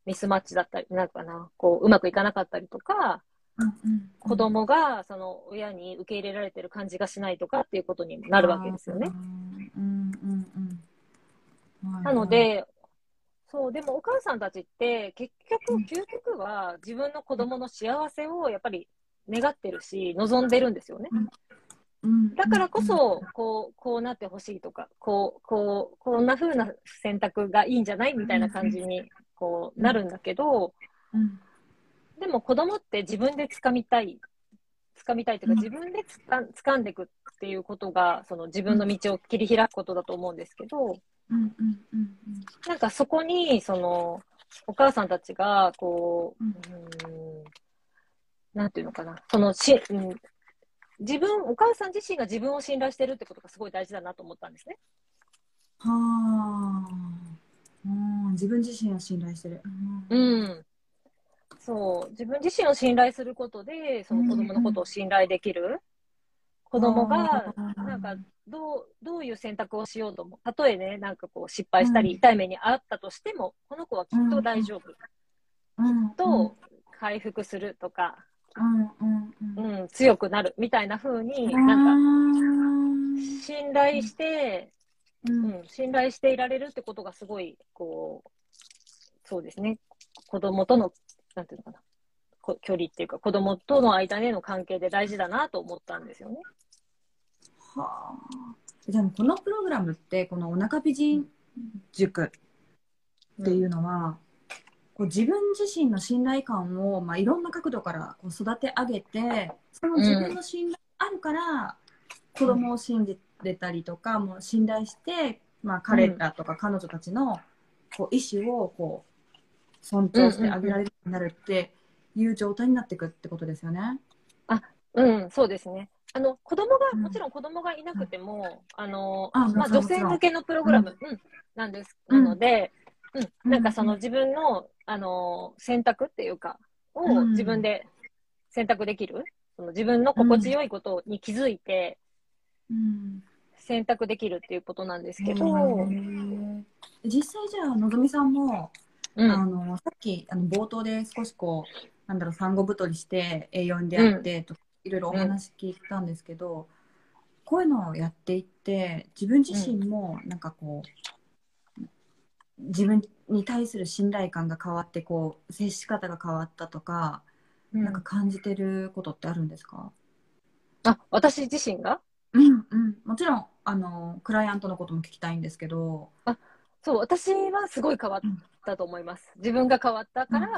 ミスマッチだったり、なんかな、こう、うまくいかなかったりとか、子供がその親に受け入れられてる感じがしないとかっていうことになるわけですよね。なので、そう、でもお母さんたちって結局、究極は自分の子供の幸せをやっぱり願ってるし、望んでるんですよね。だからこそ、こう、こうなってほしいとか、こう、こう、こんな風な選択がいいんじゃないみたいな感じに、こう、なるんだけど、でも子供って自分で掴みたい、掴みたいというか、自分でつか掴んでいくっていうことが、その自分の道を切り開くことだと思うんですけど、なんかそこに、その、お母さんたちが、こう、うん、なんていうのかな、そのし、うん、自分、お母さん自身が自分を信頼してるってことがすごい大事だなと思ったんですね。はあ、うん、自分自身を信頼してる。うん。そう、自分自身を信頼することで、その子供のことを信頼できる。うんうん、子供が、なんか、どう、どういう選択をしようとも、たとえね、なんかこう失敗したり、痛い目にあったとしても、この子はきっと大丈夫。うん、きっと回復するとか、うん、うん、強くなるみたいな風になんか信頼して、うん、信頼していられるってことがすごいこうそうですね。子供とのなんていうのかな。距離っていうか子供との間での関係で大事だなと思ったんですよね。はあ。じゃあこのプログラムってこのお腹美人塾っていうのは、こう自分自身の信頼感を、まあ、いろんな角度からこう育て上げてその自分の信頼あるから、子供を信じてたりとかもう信頼してまあ、彼らとか彼女たちのこう意思をこう尊重してあげられるようになるっていう状態になっていくってことですよね。あうん、そうですね。あの子供が、もちろん子供がいなくても、あのまあ、女性向けのプログラム、うん、なんです、なので、うん、なんかその自分の、あの選択っていうか、を自分で選択できる、その自分の心地よいことに気づいて、選択できるっていうことなんですけど、実際じゃあのぞみさんも、うん、あのさっきあの冒頭で少しこうなんだろう産後太りして A4 であってとか、いろいろお話聞いたんですけど、うん、こういうのをやっていって自分自身もなんかこう、自分に対する信頼感が変わってこう接し方が変わったとか、うん、なんか感じてることってあるんですか？あ私自身が？うんうん、もちろんあのクライアントのことも聞きたいんですけど。あそう私はすごい変わったと思います、自分が変わったから、う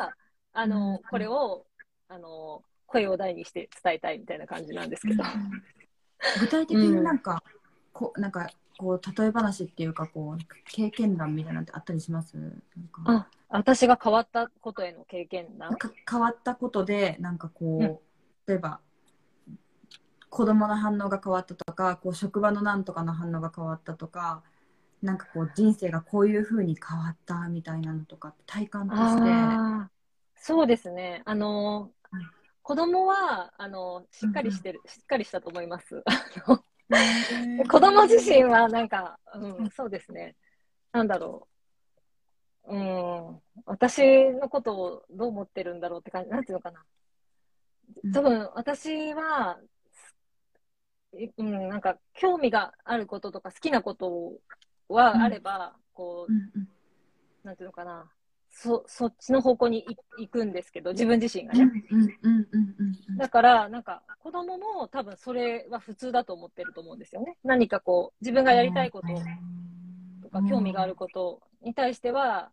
ん、あのこれをあの声を大にして伝えたいみたいな感じなんですけど、具体的になんか、こなんかこう例え話っていうかこう経験談みたいなのってあったりします？あ私が変わったことへの経験談？変わったことでなんかこう、うん、例えば子供の反応が変わったとかこう職場のなんとかの反応が変わったとかなんかこう人生がこういうふうに変わったみたいなのとか体感として。そうですね。あの、はい、子供はあのしっかりしてる、うん、しっかりしたと思います [LAUGHS] 子供自身はなんか、うん、そうですね。なんだろう。うん。私のことをどう思ってるんだろうって感じなんていうのかな。多分私はうん、なんか興味があることとか好きなことはあれば、うん、こう、なんていうのかな、そそっちの方向に行くんですけど、自分自身がね。だから、なんか子供も多分それは普通だと思ってると思うんですよね。何かこう、自分がやりたいこととか、興味があることに対しては、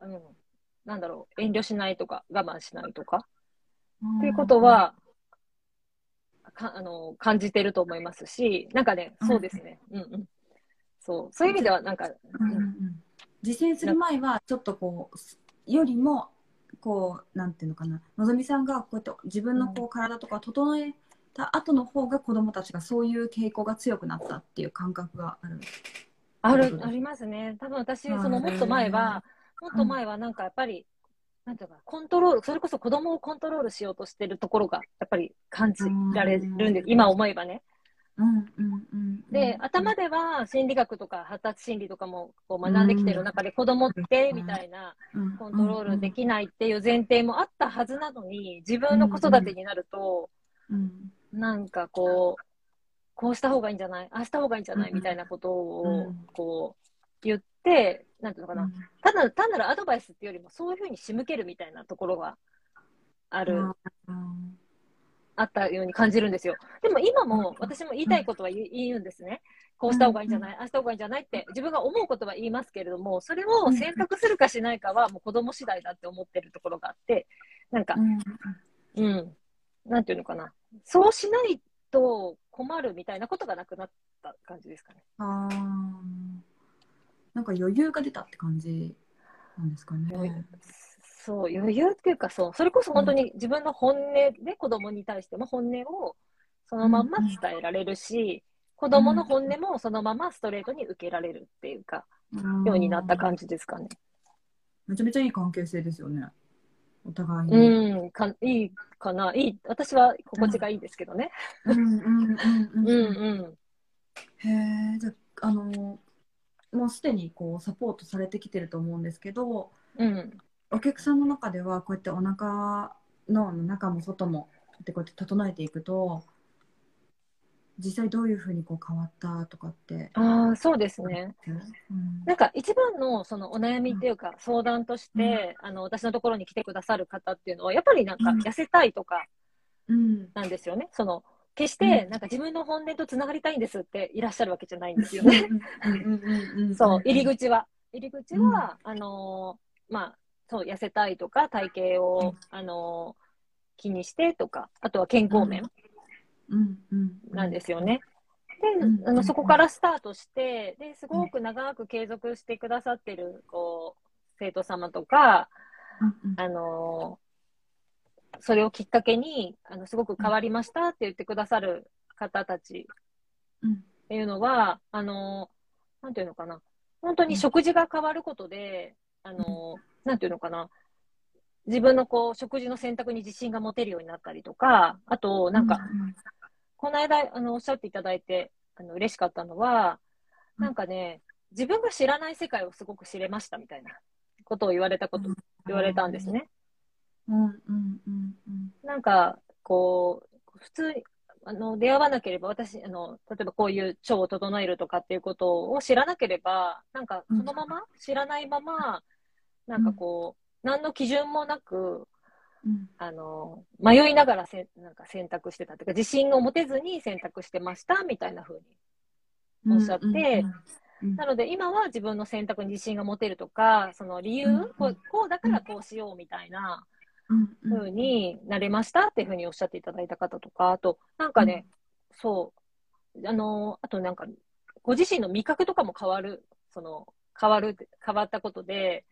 うん、なんだろう、遠慮しないとか、我慢しないとか。っていうことは、かあの感じてると思いますし、なんかね、そうですね。うんうん。そう。そういう意味では、なんか、うんうん、実践する前は、ちょっとこう、よりも、こう、なんていうのかな、のぞみさんがこうやって自分のこう体とか整えた後の方が子供たちがそういう傾向が強くなったっていう感覚がある。ある、ありますね。多分私、そのもっと前は、もっと前はなんかやっぱり、なんていうか、コントロール、それこそ子供をコントロールしようとしてるところが、やっぱり感じられるんです、今思えばね。で、頭では心理学とか発達心理とかもこう学んできてる中で、子供ってみたいなコントロールできないっていう前提もあったはずなのに、自分の子育てになると、なんかこう、こうした方がいいんじゃない？ああした方がいいんじゃない？みたいなことをこう言って、なんていうのかな、ただ単なるアドバイスっていうよりも、そういうふうに仕向けるみたいなところがある、あったように感じるんですよ。でも今も私も言いたいことは言うんですね。こうした方がいいんじゃないああした方がいいんじゃないって自分が思うことは言いますけれども、それを選択するかしないかはもう子供次第だって思ってるところがあって、なんか、うん、なんていうのかな。そうしないと困るみたいなことがなくなった感じですかね。あなんか余裕が出たって感じなんですかね。そう、余裕っていうか、そう、それこそ本当に自分の本音で子供に対しても本音をそのまんま伝えられるし、子供の本音もそのままストレートに受けられるっていうか、ようになった感じですかね。めちゃめちゃいい関係性ですよね。お互いに。うん、かいいかな。いい。私は心地がいいですけどね。うんうんうんうん。うんうん。へえ、じゃあ、あの、もうすでにこうサポートされてきてると思うんですけど、うん、お客さんの中ではこうやってお腹の中も外もってこうやって整えていくと実際どういうふうにこう変わったとかってああそうですね、うん、なんか一番のそのお悩みっていうか相談として、うん、あの私のところに来てくださる方っていうのはやっぱりなんか痩せたいとかなんですよね、その決して、なんか自分の本音とつながりたいんですっていらっしゃるわけじゃないんですよね。そう、入り口は。入り口は、あのー、まあ、そう、痩せたいとか、体型を、あのー、気にしてとか、あとは健康面なんですよね。で、あのそこからスタートして、ですごく長く継続してくださってるこう生徒様とか、あのそれをきっかけにあのすごく変わりましたって言ってくださる方たちっていうのは、あのなんていうのかな、本当に食事が変わることで、あのなんていうのかな、自分のこう食事の選択に自信が持てるようになったりとか、あと、なんか、この間あのおっしゃっていただいてあの嬉しかったのは、なんかね、自分が知らない世界をすごく知れましたみたいなことを言われたこと、言われたんですね。うんうんうんうん、なんか、こう、普通に、あの、出会わなければ、私、あの、例えばこういう腸を整えるとかっていうことを知らなければ、なんか、そのまま、知らないまま、なんかこう、何の基準もなく、うん、あの、迷いながらせなんか選択してたというか、自信を持てずに選択してました、みたいな風におっしゃって、うんうんうんなので今は自分の選択に自信が持てるとか、その理由、うん、こうこうだからこうしようみたいな風になれましたっていうふうにおっしゃっていただいた方とか、あと、なんかね、うん、そう、あの、あとなんか、ご自身の味覚とかも変わる、その、変わる、変わったことで、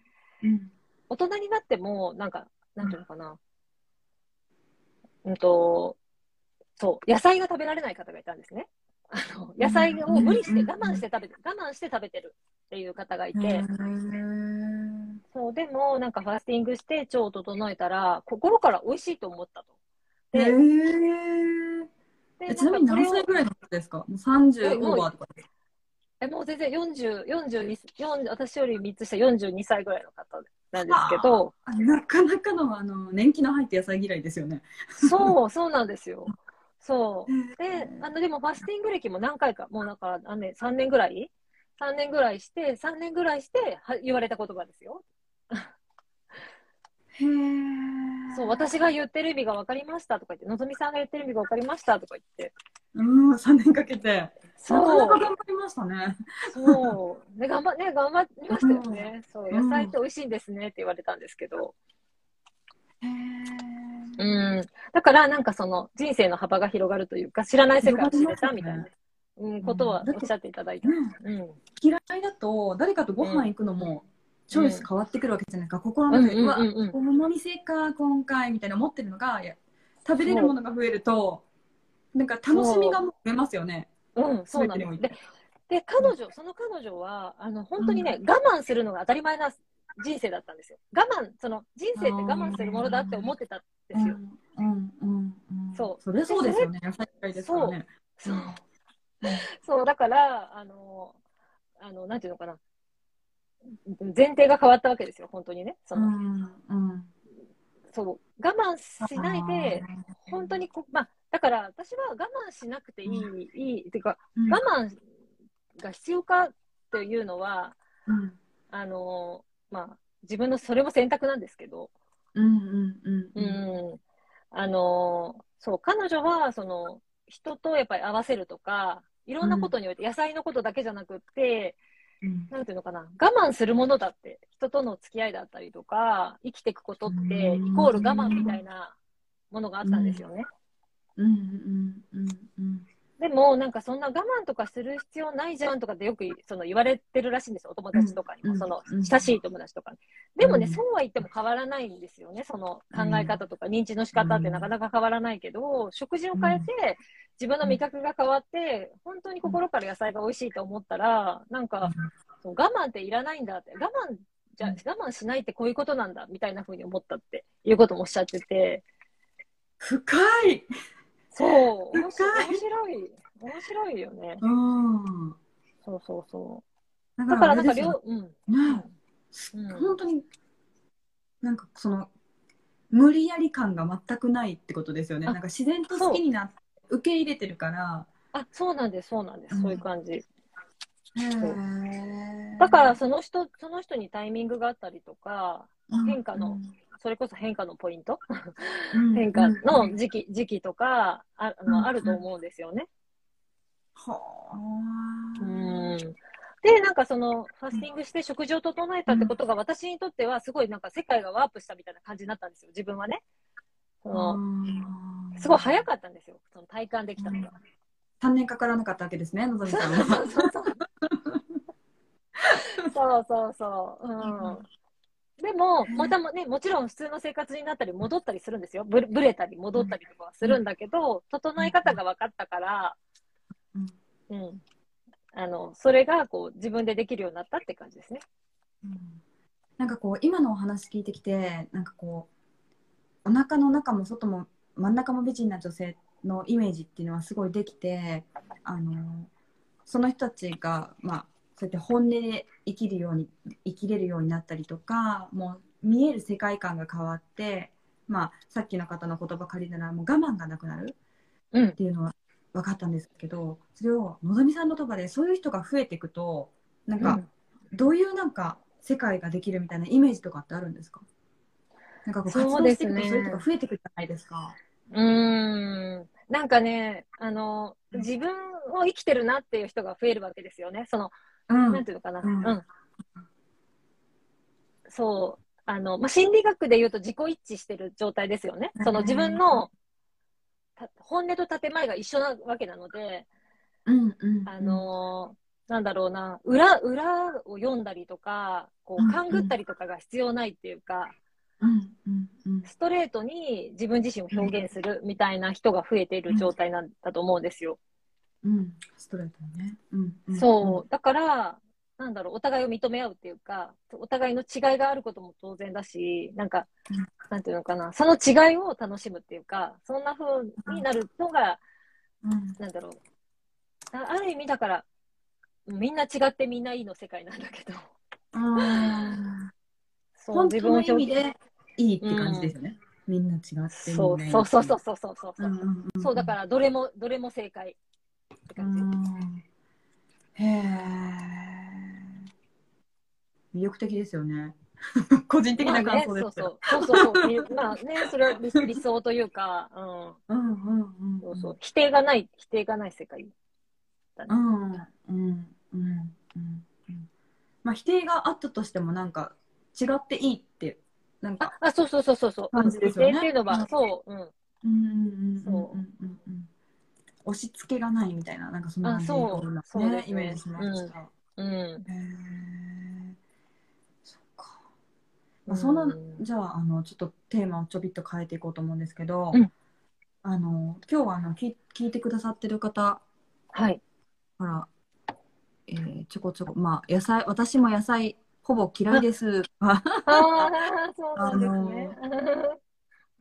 うん、大人になっても、なんか、なんていうのかな、うん。と、そう、野菜が食べられない方がいたんですね。あの野菜を無理して我慢して食べて、我慢して食べてるっていう方がいて、そうでもなんかファスティングして腸を整えたら心から美味しいと思ったと。で、でちなみに何歳ぐらいの方ですか？もう30オーバーとか？えもう全然40、42、4私より3つ下42歳ぐらいの方なんですけど。なかなかのあの年季の入った野菜嫌いですよね。そう、そうなんですよ。そう。で、あの、でもファスティング歴も何回か、もうだから何年、3年ぐらい ?3 年ぐらいして、3年ぐらいしては言われた言葉ですよ。へそう、私が言ってる意味が分かりましたとか言って、のぞみさんが言ってる意味が分かりましたとか言って。うん、3年かけて。そう。なかなか頑張りましたね。そう。ね、頑張、ね、頑張りましたよね。そう、野菜って美味しいんですねって言われたんですけど。へうん。だから、なんかその、人生の幅が広がるというか、知らない世界を知れたみたいな、うん、ことはおっしゃっていただいた。うん。嫌いだと、誰かとご飯行くのも、チョイス変わってくるわけじゃないか、心の中で、うわ、この店か、今回、みたいな思ってるのが、食べれるものが増えると、なんか楽しみが増えますよね。うん、そうなんです。で、で彼女、その彼女は、あの、本当にね、我慢するのが当たり前な人生だったんですよ。我慢、その人生って我慢するものだって思ってたんですよ。うんうんうん、そう。それそうですよね。野菜界ですからね。そう。[LAUGHS] そう、だから、あの、あの、なんていうのかな。前提が変わったわけですよ、本当にね。その、うんうん、そう、我慢しないで、本当にこ、まあ、だから私は我慢しなくていい、うん、いい、っていうか、我慢が必要かっていうのは、あの、まあ、自分のそれも選択なんですけど、うんうんうん、うん、あのそう彼女はその人とやっぱり合わせるとかいろんなことにおいて、野菜のことだけじゃなくって、うん、なんていうのかな我慢するものだって人との付き合いだったりとか生きていくことってイコール我慢みたいなものがあったんですよね。うんうんうんうんでも、なんかそんな我慢とかする必要ないじゃんとかってよくその言われてるらしいんですよ、お友達とかにも、その親しい友達とかに。でもね、そうは言っても変わらないんですよね、その考え方とか認知の仕方ってなかなか変わらないけど、食事を変えて、自分の味覚が変わって、本当に心から野菜が美味しいと思ったら、なんか、我慢っていらないんだって、我慢じゃ我慢しないってこういうことなんだみたいな風に思ったっていうこともおっしゃってて。深いそう。面白い。面白いよね。うん。そうそうそう。だからなんか両、うん。本当に、なんかその、無理やり感が全くないってことですよね。なんか自然と好きになって、受け入れてるから。あ、そうなんです、そうなんです。そういう感じ。だからその人その人にタイミングがあったりとか、変化のそれこそ変化のポイント？変化の時期、時期とかあの、あると思うんですよね。はあ。うん。で、なんかその、ファスティングして食事を整えたってことが、私にとってはすごいなんか世界がワープしたみたいな感じになったんですよ、自分はね。その、すごい早かったんですよ、その体感できたのが。3年かからなかったわけですね、のぞみさんは。そうそうそう。うんでも、またもね、もちろん普通の生活になったり戻ったりするんですよ。ぶぶれたり戻ったりとかはするんだけど、整え方が分かったから、うん。あの、それがこう自分でできるようになったって感じですね。うん、なんかこう、今のお話聞いてきて、なんかこう、お腹の中も外も真ん中も美人な女性のイメージっていうのはすごいできて、あの、その人たちが、まあ、そうやって本音で生きるように生きれるようになったりとかもう見える世界観が変わって、まあ、さっきの方の言葉借りたらもう我慢がなくなるっていうのは分かったんですけど、それをのぞみさんの言葉でそういう人が増えていくとなんか、どういうなんか世界ができるみたいなイメージとかってあるんですか？なんかこう活動していくとそういう人が増えていくじゃないですか。う、ね、ん。なんかねあの自分を生きてるなっていう人が増えるわけですよね。そのうん、なんていうのかな。うん。うん、そう。あの、まあ、心理学で言うと自己一致してる状態ですよね。その自分の本音と建前が一緒なわけなので、うんうんあのなんだろうな、裏、裏を読んだりとか、こう、勘ぐったりとかが必要ないっていうか、うんうんうん、ストレートに自分自身を表現するみたいな人が増えている状態なんだと思うんですよ。うん、ストレートね。うん、そう。だから、なんだろう、お互いを認め合うっていうか、お互いの違いがあることも当然だし、なんか、うん、なんていうのかな、その違いを楽しむっていうか、そんな風になるのが、うん、なんだろう、ある意味だから、みんな違ってみんないいの世界なんだけど。あそう自分の意味でいいって感じですよね。うん、みんな違ってそうそうそうそうそうそうそう。そうだからどれもどれも正解。って感じ。へえ。魅力的ですよね。[LAUGHS] 個人的な感想ですまあね、そう。そうそうそう。[LAUGHS] まあねそれは理理想というか、うん、うんうんうんそうそう。否定がない否定がない世界だね。うんうんうんうんまあ否定があったとしてもなんか違っていいってなんかああそうそうそうそうそう。感じですよね。否定っていうのは、そう。うん。うんうんうんそううんうん押し付けがないみたいな、なんかそんな感じの、そうね、イメージしました。うん。うん、へそっか。まあ、そんな、じゃあ、あの、ちょっとテーマをちょびっと変えていこうと思うんですけど、うん、あの、今日はあの聞聞いてくださってる方、はい。ほら、えー、ちょこちょこ、まあ、野菜、私も野菜、ほぼ嫌いです。ああ、そうなんですね。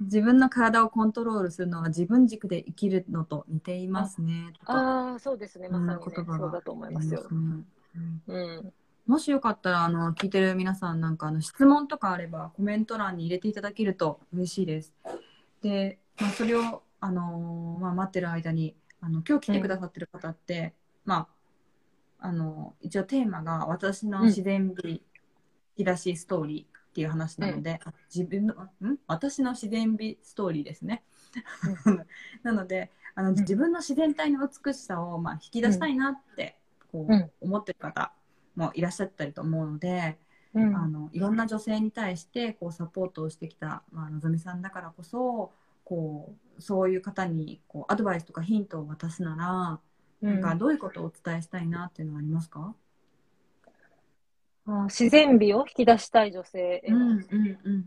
自分の体をコントロールするのは自分軸で生きるのと似ていますね。ああ、そうですね。まさに、ね、言葉そうだと思いますよ。うん、うん、もしよかったら、あの、聞いてる皆さんなんか、あの、質問とかあればコメント欄に入れていただけると嬉しいです。で、まあ、それを、あのー、まあ、待ってる間に、あの、今日来てくださってる方って、うん、まあ、あの、一応テーマが私の自然美引き出しストーリー。っていう話なので、うん、自分のん？私の自然美ストーリーですね。[LAUGHS] なのであの、自分の自然体の美しさを、まあ、引き出したいなってこう、思ってる方もいらっしゃったりと思うので、あのいろんな女性に対してこうサポートをしてきた、まあのぞみさんだからこそこうそういう方にこうアドバイスとかヒントを渡すなら、なんかどういうことをお伝えしたいなっていうのはありますか、あ自然美を引き出したい女性への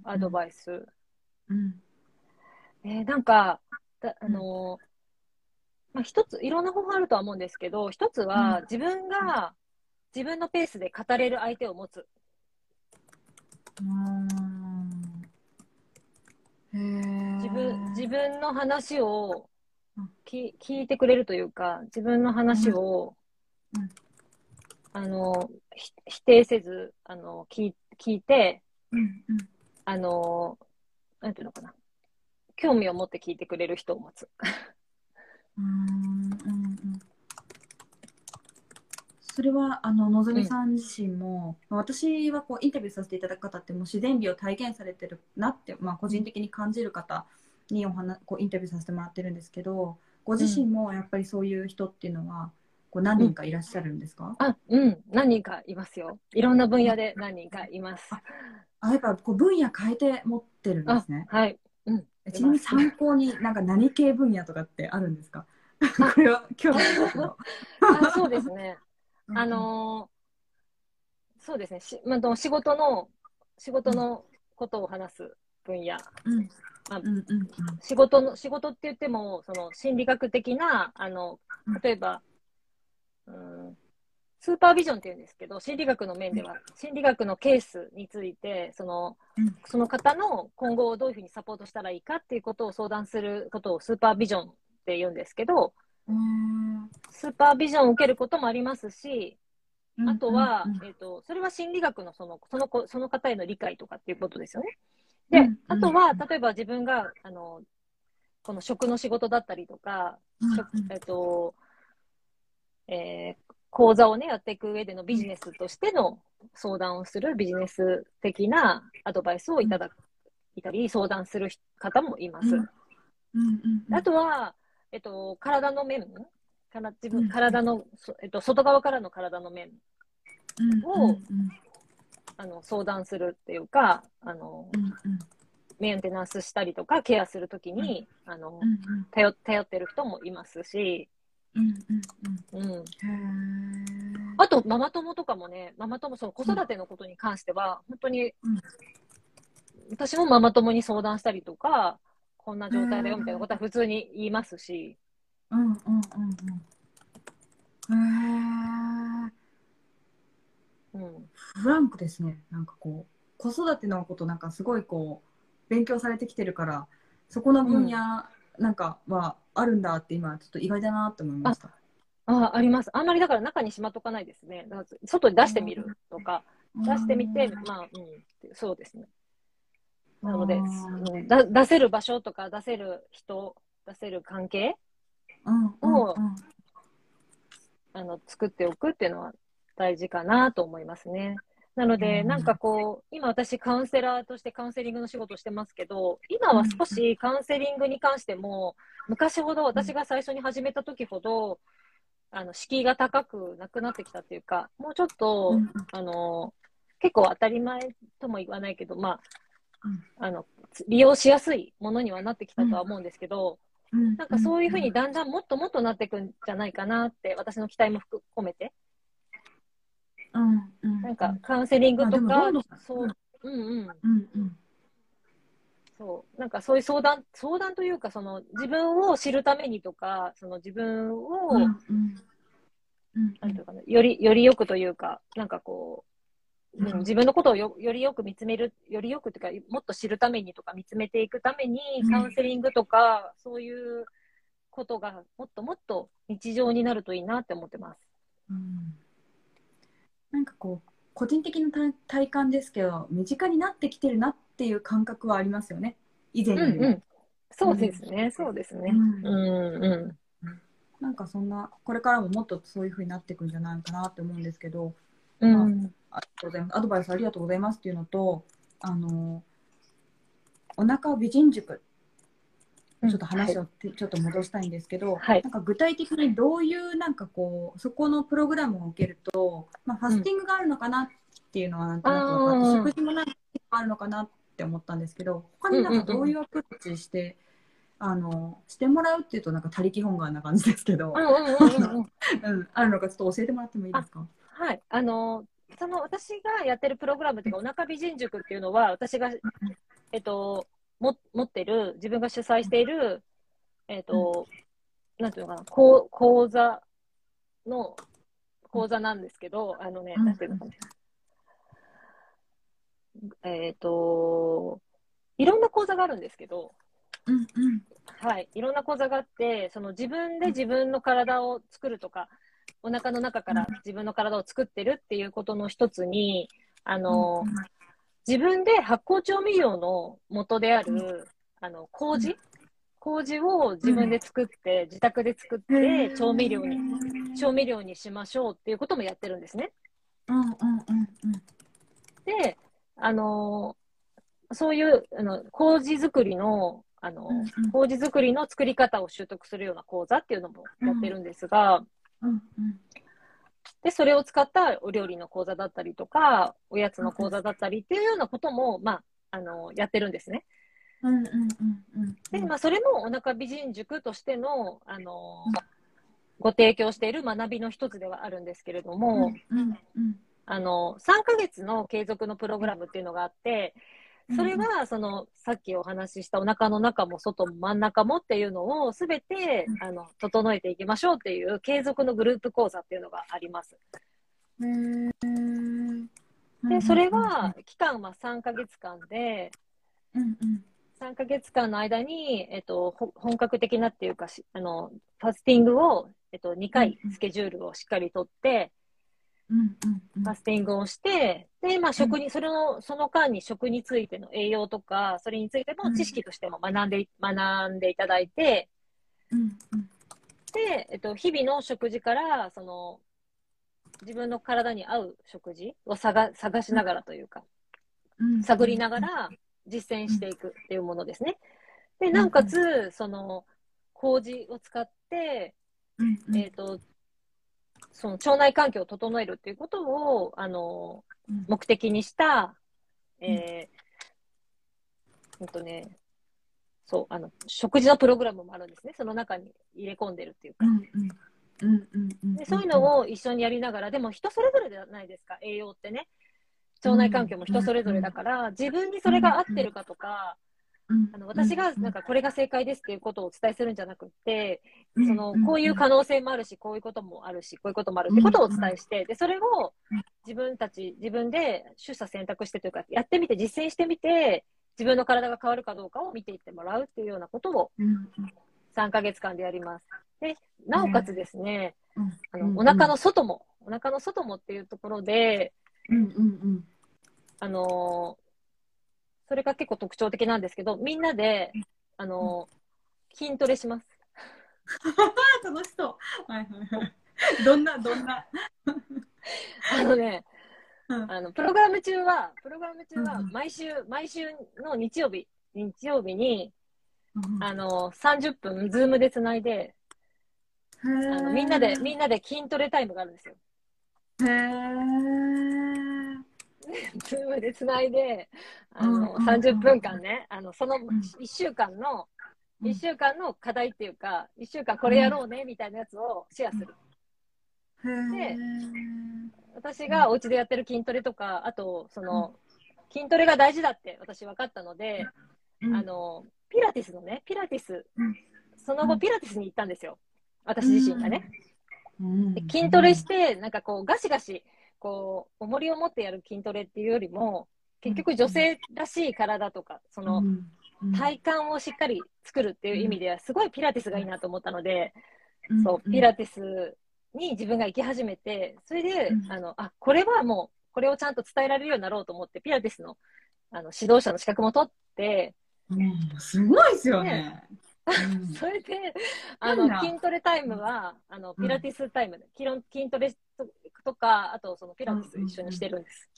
アドバイス。えー、なんか、だあのー、まあ、一つ、いろんな方法あるとは思うんですけど、一つは自分が自分のペースで語れる相手を持つ。自分自分の話をき聞いてくれるというか、自分の話を、うんあの、否定せず、あの、聞聞いて、うんうん、あの、なんていうのかな。興味を持って聞いてくれる人を持つ。うんうんうんそれはあののぞみさん自身も、うん、私はこうインタビューさせていただく方ってもう自然美を体現されてるなって、まあ、個人的に感じる方にお話こうインタビューさせてもらってるんですけどご自身もやっぱりそういう人っていうのは、こう何人かいらっしゃるんですか、うん、あ、うん、何人かいますよ。いろんな分野で何人かいます。あ、やっぱこう分野変えて持ってるんですね。はい。うん。ちなみに参考になんか何系分野とかってあるんですか？[LAUGHS] これは今日あ [LAUGHS] そうですね。あのー、そうですね。しまあ、仕事の、仕事のことを話す分野。うんまあ、うんうんうん、仕事の、仕事って言っても、その心理学的な、あの、例えば、うん、スーパービジョンって言うんですけど、心理学の面では、心理学のケースについて、その、その方の今後をどういうふうにサポートしたらいいかっていうことを相談することをスーパービジョンって言うんですけど、スーパービジョンを受けることもありますし、あとは、えっ、ー、と、それは心理学のその、その子、その方への理解とかっていうことですよね。で、あとは、例えば自分が、あの、この食の仕事だったりとか、えっ、ー、と、えー、講座をね、やっていく上でのビジネスとしての相談をするビジネス的なアドバイスをいただいたり、相談する方もいます。あとは、えっと、体の面、から自分体の、えっと、外側からの体の面。を、あの相談するっていうか、あの、メンテナンスしたりとか、ケアするときに、あの、頼頼ってる人もいますし、うんうんうん、あと、ママ友とかもね、ママ友、その子育てのことに関しては、本当に、私もママ友に相談したりとか、こんな状態だよみたいなことは普通に言いますし。うんうんうんうん。へえ。うん。フランクですね。なんかこう、子育てのことなんかすごいこう、勉強されてきてるから、そこの分野なんかはあるんだって今ちょっと意外だなって思いました。ああ、あります。あんまりだから中にしまっとかないですね。外に出してみるとか、出してみて、まあ、うん、そうですね。なので、うん、だ出せる場所とか、出せる人、出せる関係を、あの作っておくっていうのは大事かなと思いますね。なので、なんかこう、今私カウンセラーとしてカウンセリングの仕事をしてますけど、今は少しカウンセリングに関しても、昔ほど私が最初に始めた時ほど、あの、敷居が高くなくなってきたっていうか、もうちょっと、あの、結構当たり前とも言わないけど、まあ、あの、利用しやすいものにはなってきたとは思うんですけど、なんかそういうふうにだんだんもっともっとなっていくんじゃないかなって、私の期待も込めて。うん、なん。かカウンセリングとか、そう、うん。うん。うん。うんそう、なんかそういう相談、相談というか、その自分を知るためにとか、その自分を、うんうん、なんていうかな、より、よりよくというか、なんかこう、うん、自分のことをよよりよく見つめる、よりよくというか、もっと知るためにとか、見つめていくために、カウンセリングとか、そういうことがもっともっと日常になるといいなって思ってます。うん。なんかこう個人的な体感ですけど身近になってきてるなっていう感覚はありますよね。以前よりも、うんうん、そうですね、うん、そうですね、うん。うんうん。なんかそんなこれからももっとそういうふうになっていくんじゃないかなって思うんですけど、うん、まあ、ありがとうございます。アドバイスありがとうございますっていうのとあのお腹美人塾ちょっと話をちょっと戻したいんですけど、はい、なんか具体的にどういうなんかこうそこのプログラムを受けると、まあ、ファスティングがあるのかなっていうのはなんとなく分かって、食事もなんかあるのかなって思ったんですけど他になんかどういうアプローチして、あのしてもらうっていうとなんか他力本願な感じですけど、あるのかちょっと教えてもらってもいいですか？はい。あのその私がやってるプログラムというかお腹美人塾っていうのは私がえっとも持ってる、自分が主催している、えっ、ー、と、うん、なんていうのかな、講講座の、講座なんですけど、あのね、なんていうのかな。えっ、ー、と、いろんな講座があるんですけど、うんうん、はい、いろんな講座があって、その自分で自分の体を作るとか、お腹の中から自分の体を作ってるっていうことの一つに、あの、うん自分で発酵調味料の元である、あの、麹？麹を自分で作って、自宅で作って、調味料に、調味料にしましょうっていうこともやってるんですね。うんうんうんうん。で、あのそういう、あの、麹作りの、あの、うんうん、麹作りの作り方を習得するような講座っていうのもやってるんですが、うんうんうんで、それを使ったお料理の講座だったりとか、おやつの講座だったりっていうようなことも、まあ、あの、やってるんですね。うんうんうんうん、で、まあ、それもお腹美人塾としての、あの、ご提供している学びの一つではあるんですけれども、うんうんうん。あの、3ヶ月の継続のプログラムっていうのがあって、それは、その、さっきお話ししたお腹の中も外も真ん中もっていうのをすべて、あの、整えていきましょうっていう継続のグループ講座っていうのがあります。で、それは、期間は3ヶ月間で、うんうん。3ヶ月間の間に、えっと、ほ本格的なっていうかし、あの、ファスティングを、えっと、2回スケジュールをしっかりとって、うんファスティングをして、で、まあ、食に、それの、その間に食についての栄養とか、それについての知識としても学んで、学んでいただいて、うんうん。で、えっと、日々の食事から、その、自分の体に合う食事を探探しながらというか、うん。探りながら実践していくっていうものですね。で、なおかつ、その、麹を使って、うんうん。えっ、と、その腸内環境を整えるっていうことを、あの、うん目的にした、えー、うんとね、そう、あの、食事のプログラムもあるんですね。その中に入れ込んでるっていうか。でそういうのを一緒にやりながら、でも人それぞれじゃないですか、栄養ってね。腸内環境も人それぞれだから、自分にそれが合ってるかとか、あの私がなんかこれが正解ですっていうことをお伝えするんじゃなくって、そのこういう可能性もあるし、こういうこともあるし、こういうこともあるってことをお伝えして、でそれを自分たち、自分で取捨選択してというか、やってみて、実践してみて、自分の体が変わるかどうかを見ていってもらうっていうようなことを3ヶ月間でやります。で、なおかつですね、あのお腹の外も、お腹の外もっていうところで、うん。うん。うん。あのーそれが結構特徴的なんですけど、みんなで、あのー筋トレします。[LAUGHS] 楽しそう。はいはいはい。どんな、どんな？あのね、うんあの、プログラム中は、プログラム中はうん毎週、毎週の日曜日、日曜日に、ああのー、30分、 Zoom でつないで、あのみんなで、みんなで筋トレタイムがあるんですよ。へー [LAUGHS] Zoom でつないで、あの、うんうんうん30分間ね、あの、そのん。1週間の、うん。1週間の課題っていうか、1週間これやろうね、みたいなやつをシェアする。へー。私がお家でやってる筋トレとか、あと、その、筋トレが大事だって私分かったので、うん。あの、ピラティスのね、ピラティス、うん。その後うん。ピラティスに行ったんですよ。私自身がね。筋トレして、なんかこう、ガシガシ、こう、重りを持ってやる筋トレっていうよりも、結局女性らしい体とか、その、うん体幹をしっかり作るっていう意味では、すごいピラティスがいいなと思ったので、うん。そう、ピラティスに自分が行き始めて、それで、うん。あの、あ、これはもう、これをちゃんと伝えられるようになろうと思って、ピラティスの、あの、指導者の資格も取って、うん。すごいですよね。うん。[LAUGHS] それで、あの、筋トレタイムは、あの、ピラティスタイムで、筋筋トレととか、あと、そのピラティス一緒にしてるんです。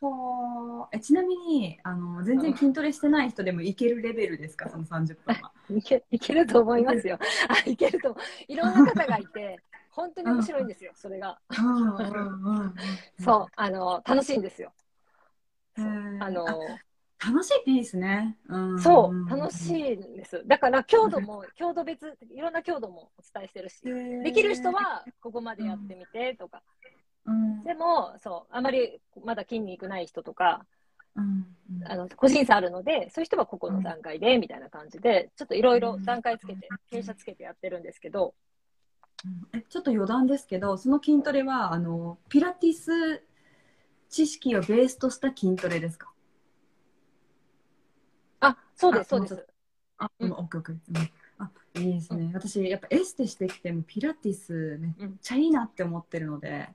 ほーえちなみにあの全然筋トレしてない人でもいけるレベルですか？その30分は。[LAUGHS] いけ、いけると思いますよ。あ、いけると。いろんな方がいて、本当に面白いんですよ、それが。うんうんうんうんそう、あの、楽しいんですよ。あの、楽しいっていいですね。うん。そう、楽しい。いんです。だから、強度も、[LAUGHS] 強度別、いろんな強度もお伝えしてるし、できる人は、ここまでやってみてとか。うん。でも、そう、あまりまだ筋肉ない人とか、うん。あの、個人差あるので、そういう人はここの段階で、みたいな感じで、ちょっといろいろ段階つけて、傾斜つけてやってるんですけど、えちょっと余談ですけどその筋トレはあのピラティス知識をベースとした筋トレですか？あ、そうです、あそうです。あ、うんうん、オッケーオッケー。うんあ、いいですね。私、やっぱエステしてきても、ピラティスめっちゃいいなって思ってるので。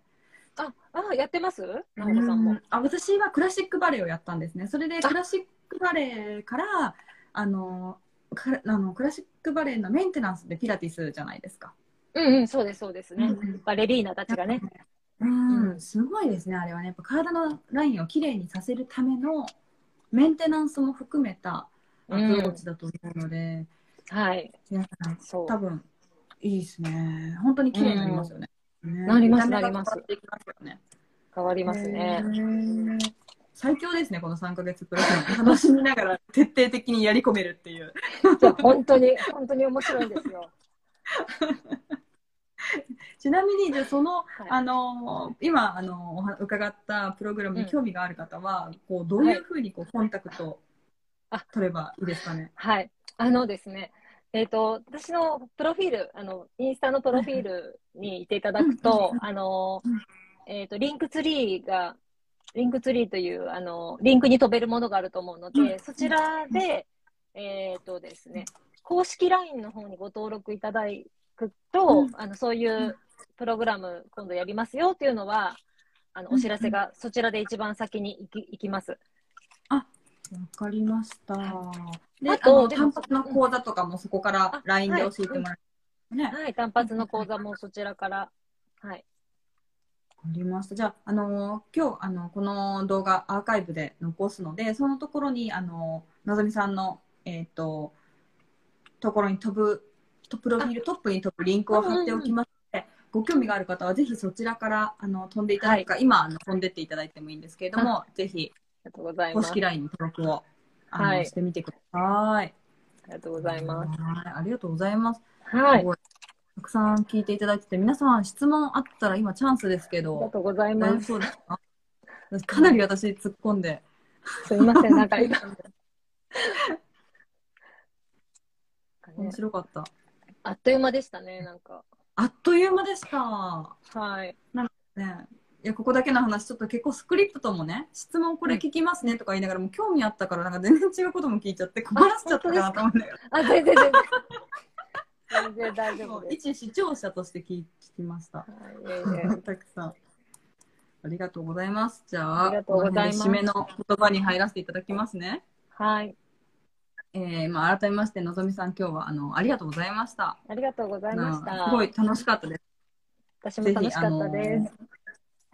あ、あ、やってます？直子さんもうん。あ、私はクラシックバレエをやったんですね。それでクラシックバレエから、あの、かあのクラシックバレエのメンテナンスでピラティスじゃないですか。うんうん、そうです、そうですね。うんバレリーナたちがね。うん、すごいですね、あれはね。やっぱ体のラインをきれいにさせるためのメンテナンスも含めたアプローチだと思うので、はい。皆さんそう。多分いいですね。本当に綺麗になりますよね。ねなりますなります変わっていきますよね。変わりますね。最強ですね、この3ヶ月プログラム。楽しみながら [LAUGHS] 徹底的にやり込めるっていう。いや、本当に、本当に面白いんですよ。[LAUGHS] ちなみにじゃその、はい、あの今あの伺ったプログラムに興味がある方は、うん、こうどういうふうにこう、コンタクト取ればいいですかね。はい。あのですねえっ、ー、と、私のプロフィール、あの、インスタのプロフィールにいていただくと、あの、えっ、ー、と、リンクツリーが、リンクツリーという、あの、リンクに飛べるものがあると思うので、そちらで、えっ、ー、とですね、公式 LINE の方にご登録いただくと、あの、そういうプログラム今度やりますよっていうのは、あの、お知らせがそちらで一番先に行き行きます。あ、わかりました。で、あと、単発の講座とかもそこから LINE で教えてもらえる、ね、はい、単発の講座もそちらから。はい。ありました。じゃあ、あのー、今日、あの、この動画アーカイブで残すので、そのところに、あのー、のぞみさんの、えっ、ー、と、ところに飛ぶ、プロフィールトップに飛ぶリンクを貼っておきますので、ご興味がある方は、ぜひそちらから、あの、飛んでいただくか、はい、今、あの、飛んでっていただいてもいいんですけれども、ぜひ、がとうございます。公式 LINE に登録を、あの、はい、してみてください。ありがとうございます。はい、ありがとうございます。はい。たくさん聞いていただいてて、皆さん質問あったら今チャンスですけど。ありがとうございます。そうですか？[LAUGHS] かなり私突っ込んで。すみません、なんか今。[LAUGHS] 面白かった。あっという間でしたね、なんか。あっという間でした。はい。なんかね、いやここだけの話ちょっと結構スクリプトもね質問これ聞きますねとか言いながらも興味あったからなんか全然違うことも聞いちゃって困らせちゃったかなと思うんだよ。あ全然全然全然大丈夫です。[LAUGHS] 一視聴者として聞きました。はい、[LAUGHS] たくさん。ありがとうございます。じゃあ、ありがとうございます締めの言葉に入らせていただきますね。はい。えー、まあ改めましてのぞみさん今日はあのありがとうございました。ありがとうございました。すごい楽しかったです。私も楽しかったです。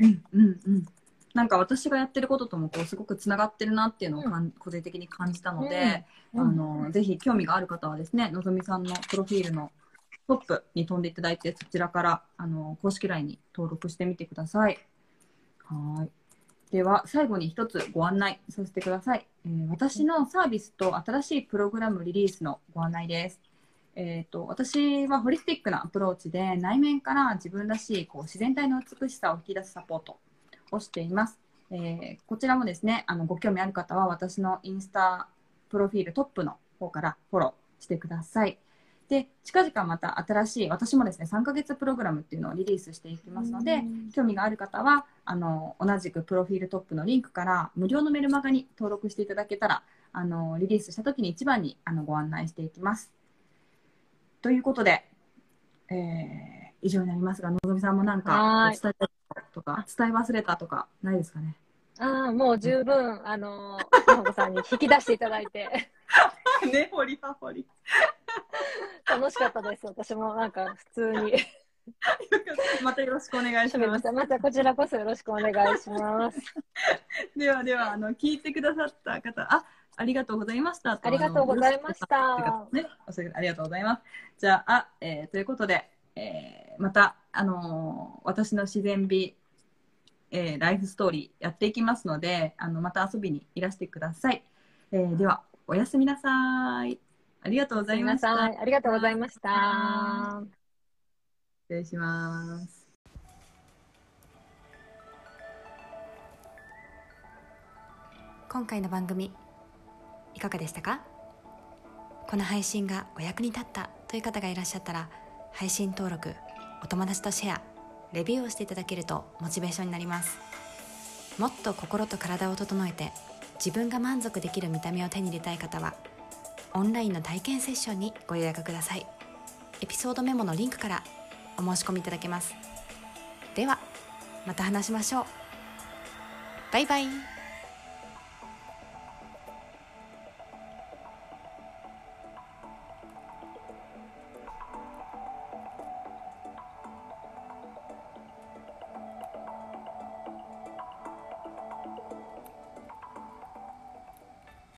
うんうんうん。なんか私がやってることともこうすごくつながってるなっていうのをかん、うん、個人的に感じたので、うん、あのぜひ興味がある方はですねのぞみさんのプロフィールのトップに飛んでいただいてそちらからあの公式 LINE に登録してみてください。はい。では最後に一つご案内させてください、えー、私のサービスと新しいプログラムリリースのご案内です。えーと、私はホリスティックなアプローチで内面から自分らしいこう自然体の美しさを引き出すサポートをしています。えー、こちらもですねあのご興味ある方は私のインスタプロフィールトップの方からフォローしてください。で近々また新しい私もですね3ヶ月プログラムっていうのをリリースしていきますので興味がある方はあの同じくプロフィールトップのリンクから無料のメルマガに登録していただけたらあのリリースした時に一番にあのご案内していきます。ということで、えー、以上になりますが、のぞみさんもなんか伝えたとか、伝え忘れたとか、ないですかね？ああ、もう十分、あの、のこさんに引き出していただいて。[LAUGHS] ね、掘り葉掘り。楽しかったです。私もなんか普通に。またよろしくお願いします。またこちらこそよろしくお願いします。[LAUGHS] ではでは、あの、聞いてくださった方、あ、ありがとうございました。ありがとうございました。ね、ありがとうございます。じゃあ、えー、ということで、えー、また、あのー、私の自然美、えー、ライフストーリーやっていきますので、あの、また遊びにいらしてください。えー、では、おやすみなさい。ありがとうございました。ありがとうございました。失礼します。今回の番組いかがでしたか？この配信がお役に立ったという方がいらっしゃったら配信登録お友達とシェアレビューをしていただけるとモチベーションになります。もっと心と体を整えて自分が満足できる見た目を手に入れたい方はオンラインの体験セッションにご予約ください。エピソードメモのリンクからお申し込みいただけます。ではまた話しましょう。バイバイ。